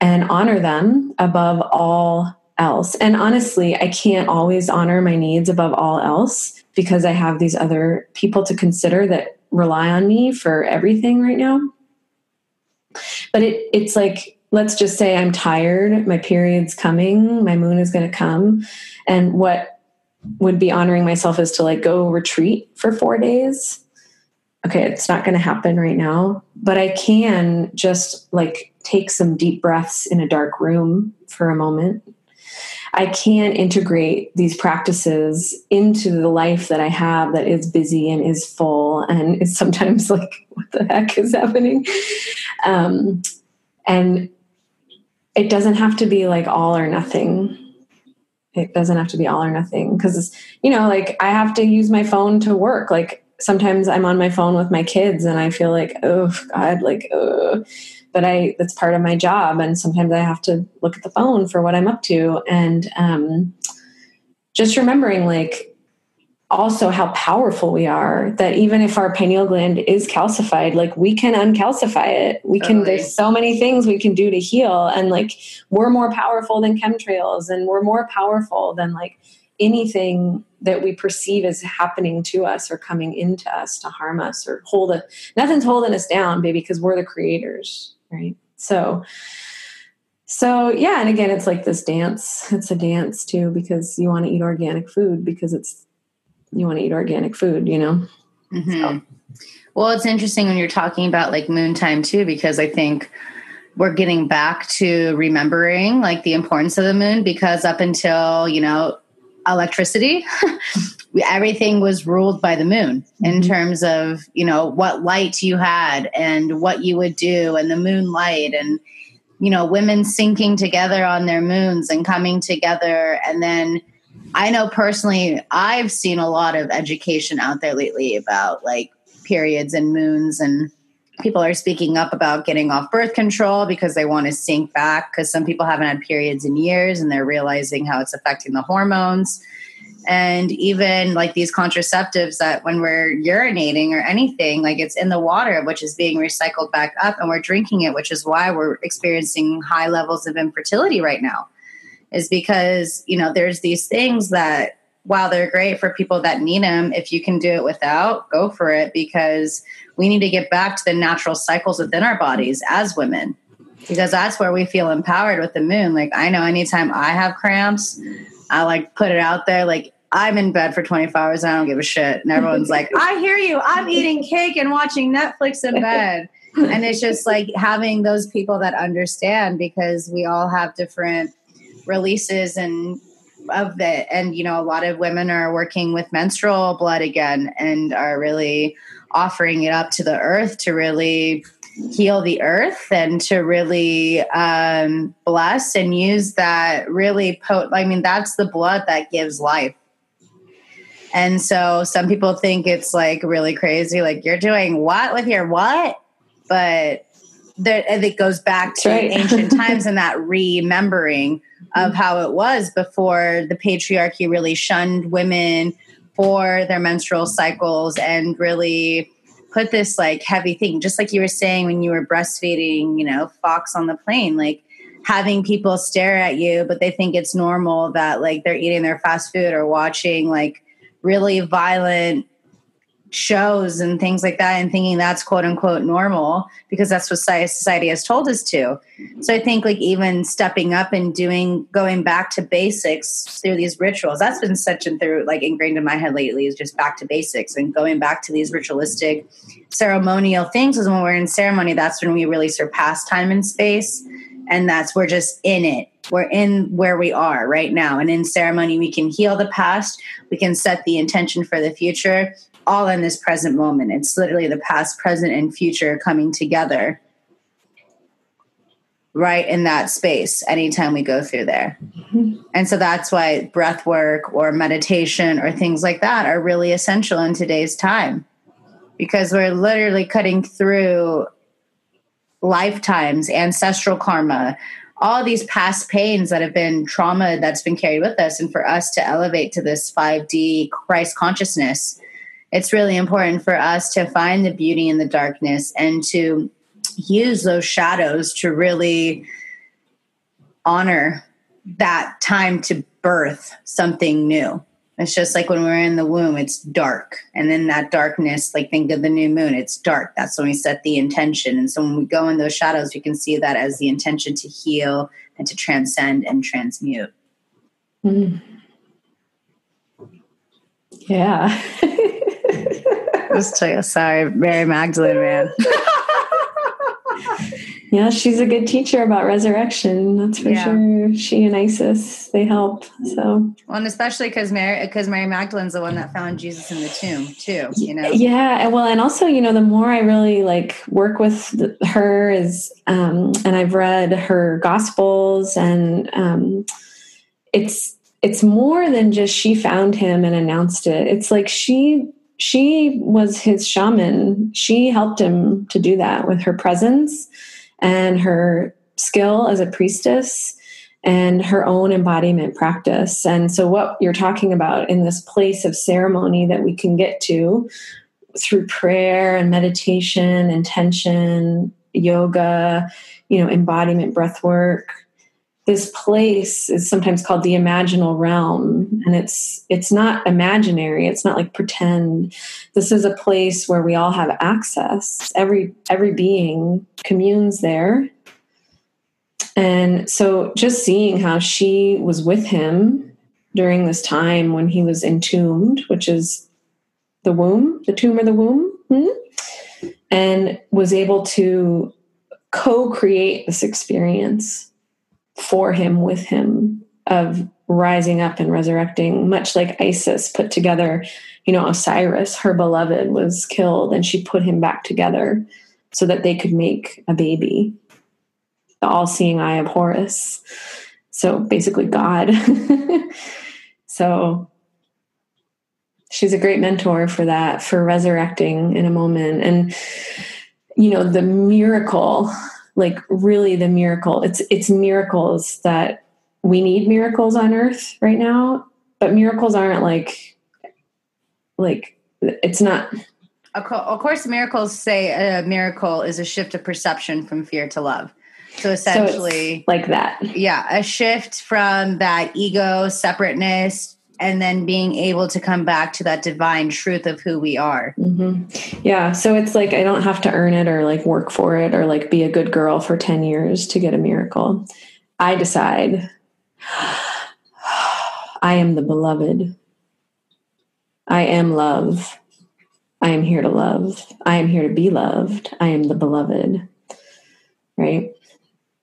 and honor them above all else. And honestly, I can't always honor my needs above all else because I have these other people to consider that rely on me for everything right now. But it it's like let's just say I'm tired, my period's coming, my moon is going to come, and what would be honoring myself is to like go retreat for 4 days. Okay, it's not going to happen right now, but I can just like take some deep breaths in a dark room for a moment I can't integrate these practices into the life that I have that is busy and is full and is sometimes like, what the heck is happening? Um, and it doesn't have to be like all or nothing. It doesn't have to be all or nothing because, you know, like I have to use my phone to work. Like sometimes I'm on my phone with my kids and I feel like, oh, God, like, oh but I that's part of my job, and sometimes I have to look at the phone for what I'm up to, and um, just remembering like also how powerful we are that even if our pineal gland is calcified like we can uncalcify it. We can totally. there's so many things we can do to heal. And like we're more powerful than chemtrails and we're more powerful than like anything that we perceive as happening to us or coming into us to harm us or hold it. Nothing's holding us down baby because we're the creators right so so yeah and again it's like this dance it's a dance too because you want to eat organic food because it's you want to eat organic food you know mm-hmm. so. well it's interesting when you're talking about like moon time too because i think we're getting back to remembering like the importance of the moon because up until you know electricity everything was ruled by the moon in mm-hmm. terms of you know what light you had and what you would do and the moonlight and you know women syncing together on their moons and coming together and then i know personally i've seen a lot of education out there lately about like periods and moons and people are speaking up about getting off birth control because they want to sink back because some people haven't had periods in years and they're realizing how it's affecting the hormones. And even like these contraceptives that when we're urinating or anything like it's in the water which is being recycled back up and we're drinking it which is why we're experiencing high levels of infertility right now is because you know there's these things that while they're great for people that need them if you can do it without go for it because we need to get back to the natural cycles within our bodies as women because that's where we feel empowered with the moon like i know anytime i have cramps i like put it out there like I'm in bed for 24 hours and I don't give a shit. And everyone's like, I hear you. I'm eating cake and watching Netflix in bed. And it's just like having those people that understand because we all have different releases and of it. And, you know, a lot of women are working with menstrual blood again and are really offering it up to the earth to really heal the earth and to really um, bless and use that really potent. I mean, that's the blood that gives life. And so some people think it's like really crazy, like you're doing what with your what? But there, it goes back to right. ancient times and that remembering of how it was before the patriarchy really shunned women for their menstrual cycles and really put this like heavy thing, just like you were saying when you were breastfeeding, you know, Fox on the plane, like having people stare at you, but they think it's normal that like they're eating their fast food or watching like really violent shows and things like that and thinking that's quote unquote normal because that's what society has told us to. So I think like even stepping up and doing going back to basics through these rituals, that's been such and through like ingrained in my head lately is just back to basics and going back to these ritualistic ceremonial things is when we're in ceremony, that's when we really surpass time and space. And that's we're just in it. We're in where we are right now. And in ceremony, we can heal the past, we can set the intention for the future, all in this present moment. It's literally the past, present, and future coming together right in that space anytime we go through there. Mm-hmm. And so that's why breath work or meditation or things like that are really essential in today's time because we're literally cutting through lifetimes, ancestral karma, all these past pains that have been trauma that's been carried with us. And for us to elevate to this 5D Christ consciousness it's really important for us to find the beauty in the darkness and to use those shadows to really honor that time to birth something new. It's just like when we're in the womb, it's dark. And then that darkness, like think of the new moon, it's dark. That's when we set the intention. And so when we go in those shadows, we can see that as the intention to heal and to transcend and transmute. Mm. Yeah. Just sorry, Mary Magdalene, man. yeah, she's a good teacher about resurrection. That's for yeah. sure. She and Isis, they help. So, well, and especially because Mary, because Mary Magdalene's the one that found Jesus in the tomb too. You know. Yeah, well, and also, you know, the more I really like work with her is, um, and I've read her Gospels, and um, it's it's more than just she found him and announced it. It's like she she was his shaman. She helped him to do that with her presence and her skill as a priestess and her own embodiment practice. And so, what you're talking about in this place of ceremony that we can get to through prayer and meditation, intention, yoga, you know, embodiment breath work, this place is sometimes called the imaginal realm and it's it's not imaginary it's not like pretend. This is a place where we all have access. Every every being communes there. And so just seeing how she was with him during this time when he was entombed which is the womb the tomb or the womb hmm? and was able to co-create this experience for him with him of rising up and resurrecting, much like Isis put together, you know, Osiris, her beloved, was killed and she put him back together so that they could make a baby. The all seeing eye of Horus. So basically, God. so she's a great mentor for that, for resurrecting in a moment. And, you know, the miracle like really the miracle it's it's miracles that we need miracles on earth right now but miracles aren't like like it's not. Of course miracles say a miracle is a shift of perception from fear to love. So essentially so like that. Yeah a shift from that ego separateness and then being able to come back to that divine truth of who we are. Mm-hmm. Yeah. So it's like I don't have to earn it or like work for it or like be a good girl for 10 years to get a miracle. I decide I am the beloved. I am love. I am here to love. I am here to be loved. I am the beloved. Right?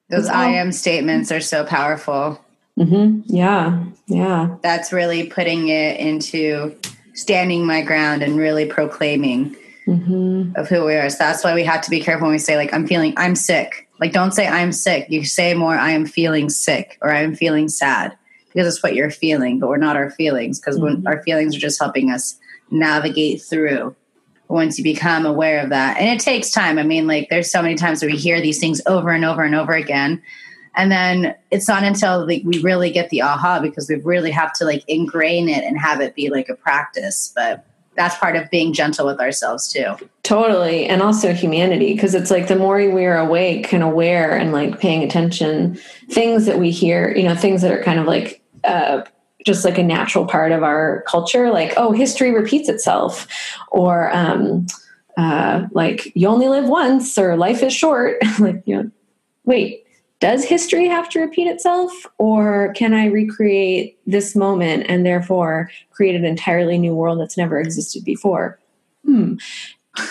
Those I am statements are so powerful. Mm-hmm. Yeah. Yeah. That's really putting it into standing my ground and really proclaiming mm-hmm. of who we are. So that's why we have to be careful when we say, like, I'm feeling, I'm sick. Like, don't say I'm sick. You say more, I am feeling sick or I'm feeling sad because it's what you're feeling, but we're not our feelings because mm-hmm. our feelings are just helping us navigate through once you become aware of that. And it takes time. I mean, like, there's so many times where we hear these things over and over and over again and then it's not until like we really get the aha because we really have to like ingrain it and have it be like a practice. But that's part of being gentle with ourselves too. Totally. And also humanity because it's like the more we are awake and aware and like paying attention things that we hear you know things that are kind of like uh just like a natural part of our culture like oh history repeats itself. Or um, uh, like you only live once or life is short. Like you know wait does history have to repeat itself or can i recreate this moment and therefore create an entirely new world that's never existed before? Hmm.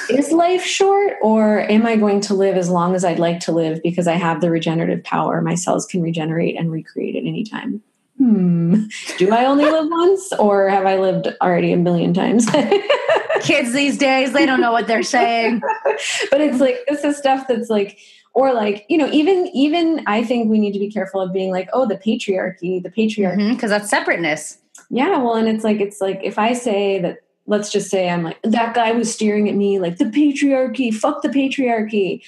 Is life short or am i going to live as long as i'd like to live because i have the regenerative power? My cells can regenerate and recreate at any time. Hmm. Do i only live once or have i lived already a million times? Kids these days they don't know what they're saying. But it's like this is stuff that's like or like you know even even i think we need to be careful of being like oh the patriarchy the patriarchy. Because mm-hmm, that's separateness. Yeah well and it's like it's like if i say that let's just say i'm like that guy was staring at me like the patriarchy fuck the patriarchy.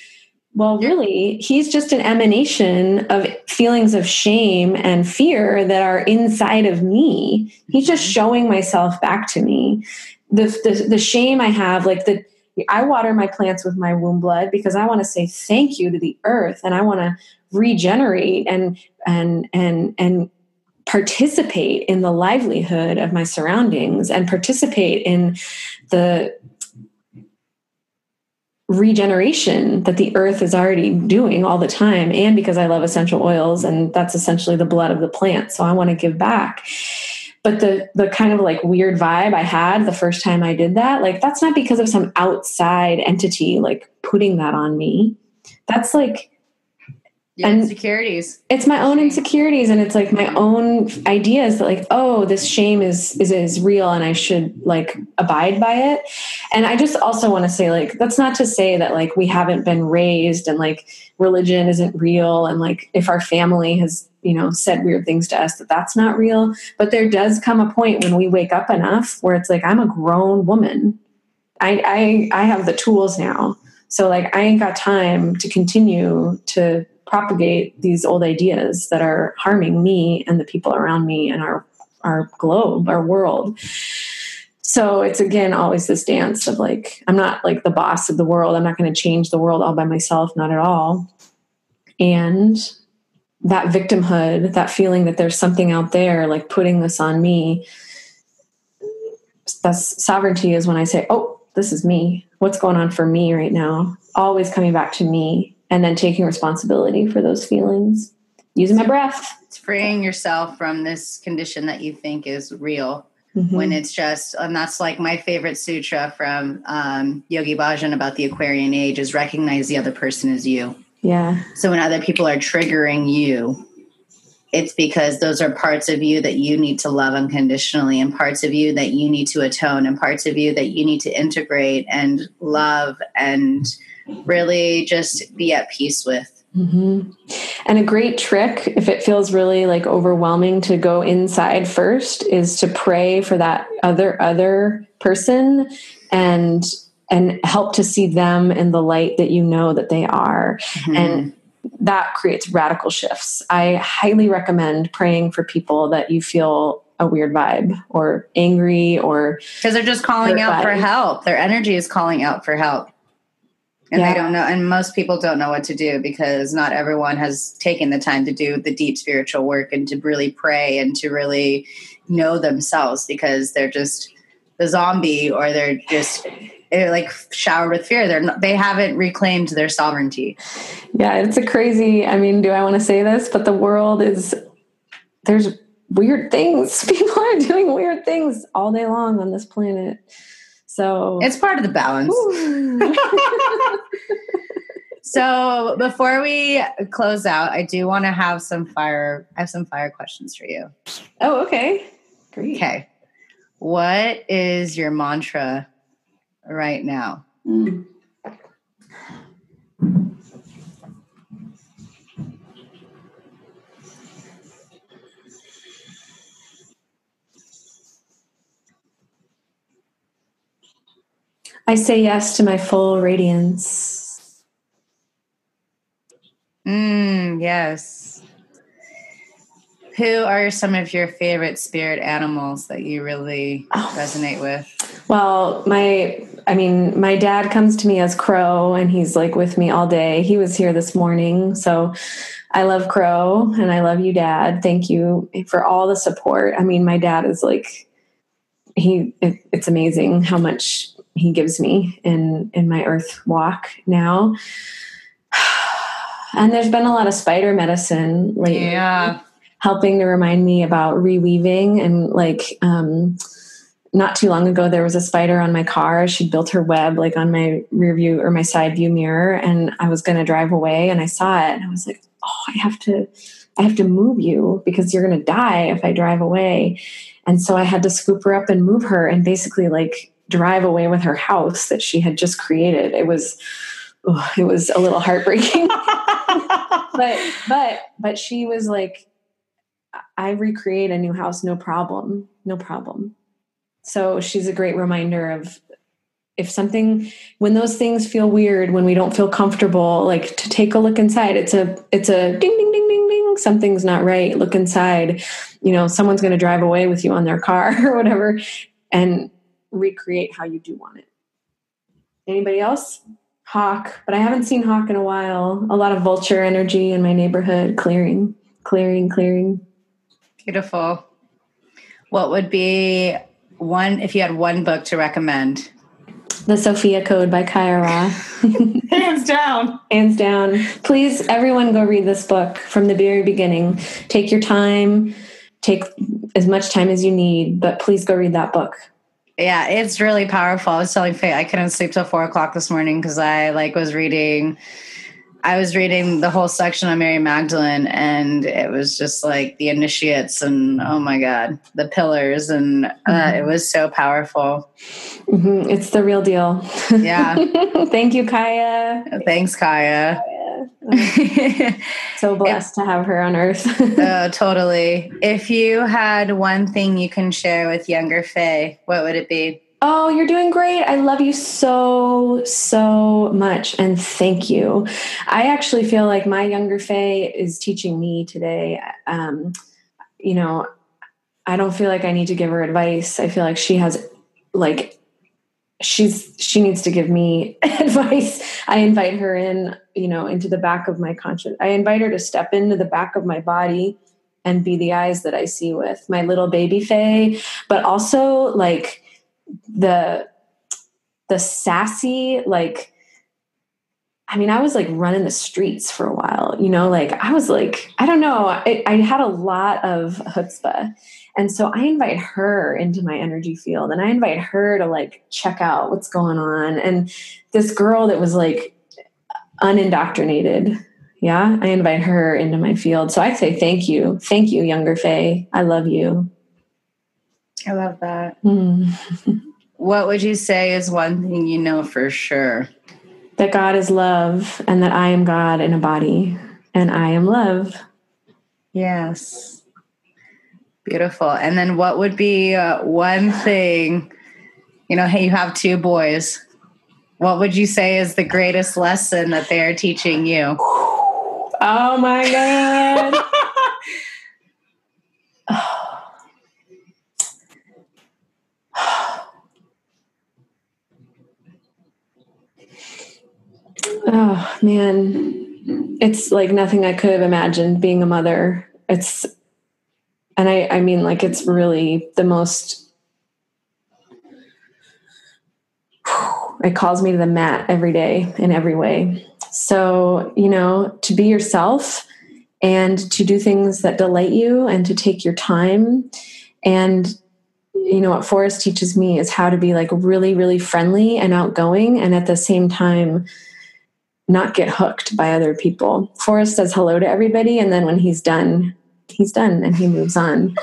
Well really he's just an emanation of feelings of shame and fear that are inside of me. He's just mm-hmm. showing myself back to me. The, the the shame i have like the I water my plants with my womb blood because I want to say thank you to the earth and I want to regenerate and and and and participate in the livelihood of my surroundings and participate in the regeneration that the earth is already doing all the time and because I love essential oils and that's essentially the blood of the plant. So I want to give back but the the kind of like weird vibe i had the first time i did that like that's not because of some outside entity like putting that on me. That's like Your and insecurities. it's my own insecurities and it's like my own ideas that like oh this shame is is is real and i should like abide by it. And i just also want to say like that's not to say that like we haven't been raised and like religion isn't real and like if our family has you know said weird things to us that that's not real. But there does come a point when we wake up enough where it's like i'm a grown woman. I i i have the tools now. So like i ain't got time to continue to propagate these old ideas that are harming me and the people around me and our our globe our world. So it's again always this dance of like i'm not like the boss of the world. I'm not going to change the world all by myself not at all. And that victimhood, that feeling that there's something out there like putting this on me. That's sovereignty is when I say, oh, this is me. What's going on for me right now? Always coming back to me and then taking responsibility for those feelings, using my breath. It's freeing yourself from this condition that you think is real. Mm-hmm. When it's just, and that's like my favorite sutra from um, Yogi Bhajan about the Aquarian age is recognize the other person as you yeah. So when other people are triggering you, it's because those are parts of you that you need to love unconditionally and parts of you that you need to atone and parts of you that you need to integrate and love and really just be at peace with. Mm-hmm. And a great trick, if it feels really like overwhelming to go inside first, is to pray for that other other person and and help to see them in the light that you know that they are. Mm-hmm. And that creates radical shifts. I highly recommend praying for people that you feel a weird vibe or angry or because they're just calling out for help. Their energy is calling out for help. And yeah. they don't know and most people don't know what to do because not everyone has taken the time to do the deep spiritual work and to really pray and to really know themselves because they're just the zombie or they're just they're like showered with fear. They're not, they haven't reclaimed their sovereignty. Yeah, it's a crazy. I mean, do I want to say this? But the world is there's weird things. People are doing weird things all day long on this planet. So it's part of the balance. so before we close out, I do want to have some fire. I have some fire questions for you. Oh, okay. Great. Okay. What is your mantra right now? Mm. I say yes to my full radiance. Mm, yes. Who are some of your favorite spirit animals that you really oh. resonate with? Well, my I mean, my dad comes to me as Crow and he's like with me all day. He was here this morning. So I love Crow and I love you, Dad. Thank you for all the support. I mean, my dad is like, he, it, it's amazing how much he gives me in, in my earth walk now. And there's been a lot of spider medicine lately. Yeah. Helping to remind me about reweaving and like, um, not too long ago there was a spider on my car. She built her web like on my rear view or my side view mirror and i was going to drive away and i saw it and i was like oh i have to i have to move you because you're going to die if i drive away. And so i had to scoop her up and move her and basically like drive away with her house that she had just created. It was oh, it was a little heartbreaking. But but but she was like i recreate a new house no problem no problem so she's a great reminder of if something when those things feel weird, when we don't feel comfortable, like to take a look inside. It's a it's a ding ding ding ding ding. Something's not right. Look inside. You know, someone's going to drive away with you on their car or whatever, and recreate how you do want it. Anybody else? Hawk, but I haven't seen Hawk in a while. A lot of vulture energy in my neighborhood, clearing, clearing, clearing. Beautiful. What would be one if you had one book to recommend. The sophia code by Kaia Ra. Hands down. Hands down. Please everyone go read this book from the very beginning. Take your time. Take as much time as you need but please go read that book. Yeah it's really powerful. I was telling faye i couldn't sleep till four o'clock this morning because i like was reading I was reading the whole section on Mary Magdalene, and it was just like the initiates, and oh my god, the pillars, and uh, mm-hmm. it was so powerful. Mm-hmm. It's the real deal. Yeah. Thank you, Kaia. Thanks, Kaia. so blessed if, to have her on earth. oh, totally. If you had one thing you can share with younger Faye, what would it be? Oh, you're doing great. I love you so, so much. And thank you. I actually feel like my younger Faye is teaching me today. Um, you know, I don't feel like I need to give her advice. I feel like she has, like, she's, she needs to give me advice. I invite her in, you know, into the back of my conscience. I invite her to step into the back of my body and be the eyes that I see with my little baby Faye, but also like, the the sassy like I mean, I was like running the streets for a while, you know, like I was like, I don't know, I, I, had a lot of chutzpah. And so I invite her into my energy field and I invite her to like check out what's going on. And this girl that was like unindoctrinated, yeah, I invite her into my field. So I say thank you. Thank you, younger Faye. I love you. I love that. Mm. what would you say is one thing you know for sure? That God is love and that I am God in a body and I am love. Yes. Beautiful. And then what would be uh, one thing, you know, hey, you have two boys. What would you say is the greatest lesson that they are teaching you? Oh my God. Oh man, it's like nothing I could have imagined being a mother. It's, and I, I mean, like it's really the most. It calls me to the mat every day in every way. So you know, to be yourself and to do things that delight you and to take your time and you know what forrest teaches me is how to be like really really friendly and outgoing and at the same time not get hooked by other people. Forrest says hello to everybody, and then when he's done, he's done and he moves on.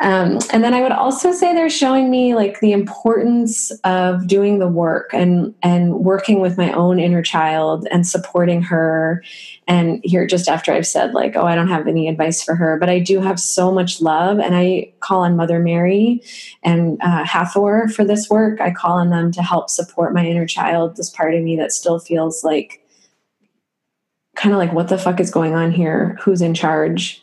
Um, and then I would also say they're showing me like the importance of doing the work and and working with my own inner child and supporting her. And here, just after I've said like, oh, I don't have any advice for her, but I do have so much love, and I call on Mother Mary and uh, Hathor for this work. I call on them to help support my inner child, this part of me that still feels like kind of like what the fuck is going on here? Who's in charge?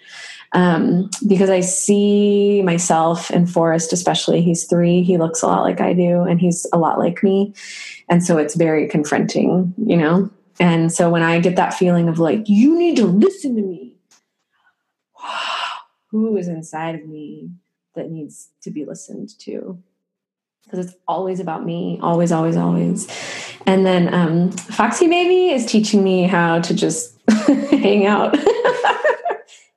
Um, because I see myself in Forrest, especially. He's three. He looks a lot like I do, and he's a lot like me. And so it's very confronting, you know? And so when I get that feeling of like, you need to listen to me, who is inside of me that needs to be listened to? Because it's always about me, always, always, always. And then um, Foxy Baby is teaching me how to just hang out.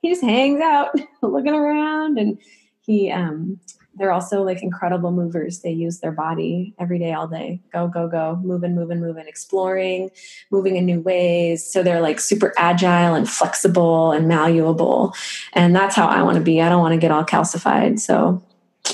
he just hangs out, looking around, and he um, they're also like incredible movers. They use their body every day, all day. Go, go, go, moving, moving, moving, exploring, moving in new ways. So they're like super agile and flexible and malleable. And that's how I want to be. I don't want to get all calcified. So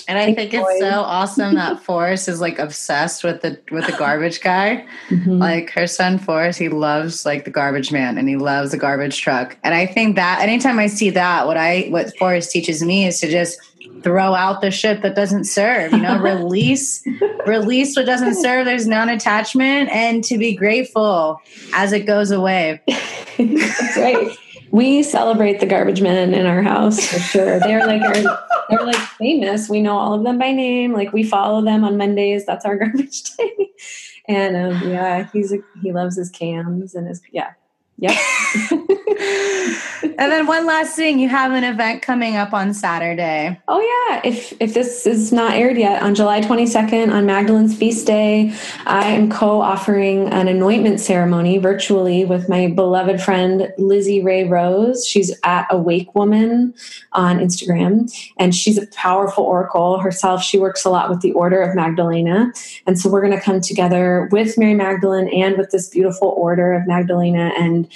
and I think it's so awesome that Forrest is like obsessed with the with the garbage guy. Mm-hmm. Like her son Forrest, he loves like the garbage man and he loves the garbage truck. And I think that anytime I see that, what I what Forrest teaches me is to just throw out the shit that doesn't serve you know release release what doesn't serve there's non-attachment and to be grateful as it goes away that's right we celebrate the garbage men in our house for sure. They're like our, they're like famous. We know all of them by name. Like we follow them on mondays. That's our garbage day. And um, yeah he's a, he loves his cans and his yeah Yep. and then one last thing, you have an event coming up on Saturday. Oh yeah, if if this is not aired yet, on July 22nd on Magdalene's feast day, I am co-offering an anointment ceremony virtually with my beloved friend Lizzie Ray Rose. She's at Awake Woman on Instagram, and she's a powerful oracle herself. She works a lot with the Order of Magdalena, and so we're going to come together with Mary Magdalene and with this beautiful Order of Magdalena and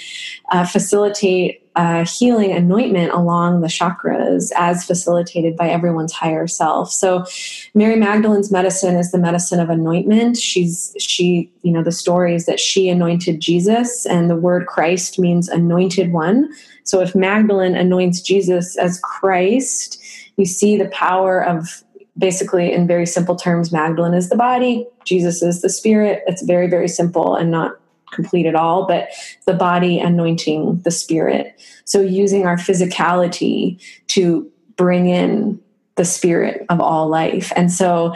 uh, facilitate uh, healing anointment along the chakras as facilitated by everyone's higher self. So, Mary Magdalene's medicine is the medicine of anointment. She's, she, you know, the story is that she anointed Jesus, and the word Christ means anointed one. So, if Magdalene anoints Jesus as Christ, you see the power of basically, in very simple terms, Magdalene is the body, Jesus is the spirit. It's very, very simple and not complete at all, but the body anointing the spirit. So using our physicality to bring in the spirit of all life. And so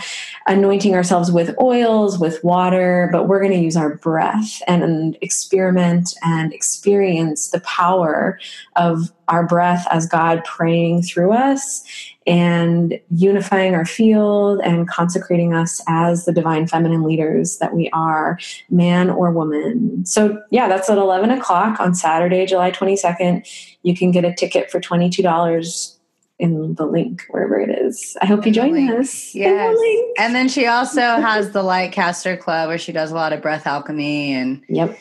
anointing ourselves with oils, with water, but we're going to use our breath and experiment and experience the power of our breath as God praying through us and unifying our field and consecrating us as the divine feminine leaders that we are, man or woman. So, yeah, that's at 11 o'clock on Saturday, July 22nd. You can get a ticket for $22 in the link wherever it is. I hope you join us. Yes. And then she also has the Lightcaster Club where she does a lot of breath alchemy and yep.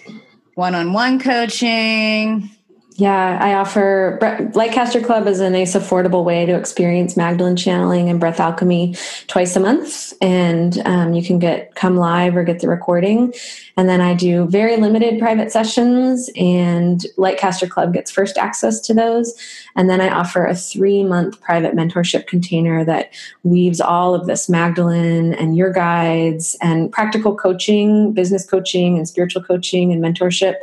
one-on-one coaching. Yeah, I offer Lightcaster Club is a nice, affordable way to experience Magdalene channeling and breath alchemy twice a month, and um, you can get come live or get the recording. And then I do very limited private sessions, and Lightcaster Club gets first access to those. And then I offer a three month private mentorship container that weaves all of this Magdalene and your guides and practical coaching, business coaching, and spiritual coaching and mentorship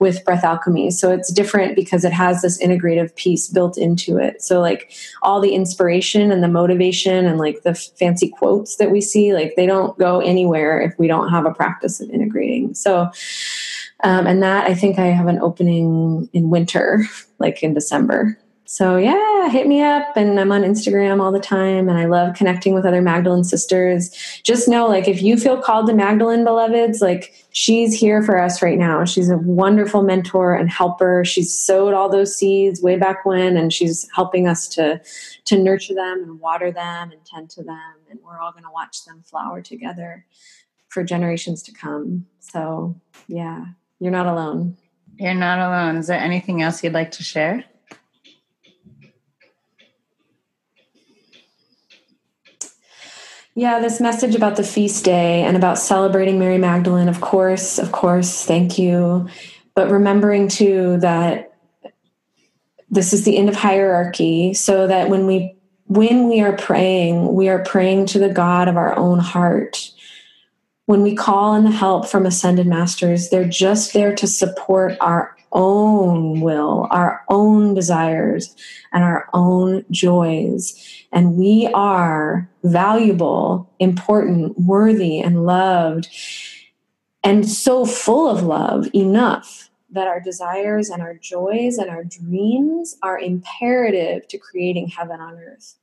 with breath alchemy so it's different because it has this integrative piece built into it. So like all the inspiration and the motivation and like the fancy quotes that we see like they don't go anywhere if we don't have a practice of integrating. So um, and that i think i have an opening in winter like in december so yeah, hit me up and I'm on Instagram all the time and I love connecting with other Magdalene sisters. Just know like if you feel called to Magdalene beloveds, like she's here for us right now. She's a wonderful mentor and helper. She's sowed all those seeds way back when and she's helping us to to nurture them and water them and tend to them and we're all going to watch them flower together for generations to come. So, yeah, you're not alone. You're not alone. Is there anything else you'd like to share? Yeah, this message about the feast day and about celebrating Mary Magdalene, of course, of course, thank you. But remembering too that this is the end of hierarchy, so that when we when we are praying, we are praying to the God of our own heart. When we call in the help from ascended masters, they're just there to support our own will, our own desires, and our own joys. And we are valuable, important, worthy, and loved, and so full of love enough that our desires and our joys and our dreams are imperative to creating heaven on earth.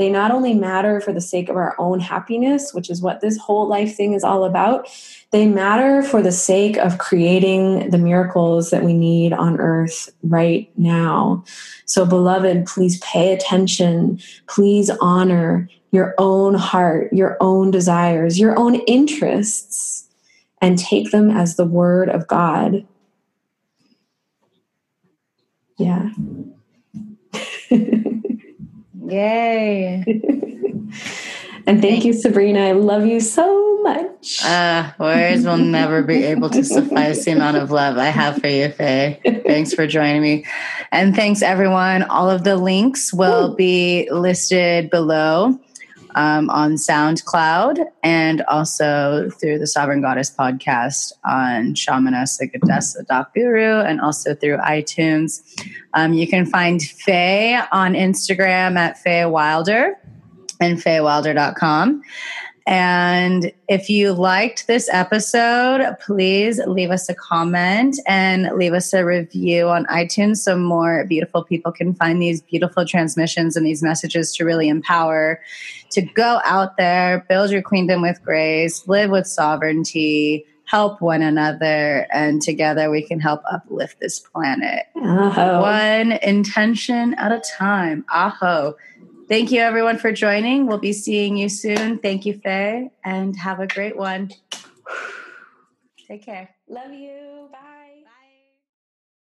They not only matter for the sake of our own happiness, which is what this whole life thing is all about, they matter for the sake of creating the miracles that we need on earth right now. So, beloved, please pay attention. Please honor your own heart, your own desires, your own interests, and take them as the word of God. Yeah. Yay. and thank you, Sabrina. I love you so much. Uh, words will never be able to suffice the amount of love I have for you, Faye. Thanks for joining me. And thanks, everyone. All of the links will be listed below um, on SoundCloud and also through the Sovereign Goddess podcast on shamanessagadesa.guru and also through iTunes. Um, you can find Faye on Instagram at Faye Wylder and fayewylder.com. And if you liked this episode, please leave us a comment and leave us a review on iTunes so more beautiful people can find these beautiful transmissions and these messages to really empower to go out there, build your queendom with grace, live with sovereignty, help one another, and together we can help uplift this planet. Aho. One intention at a time. Aho. Thank you, everyone, for joining. We'll be seeing you soon. Thank you, Faye, and have a great one. Take care. Love you. Bye.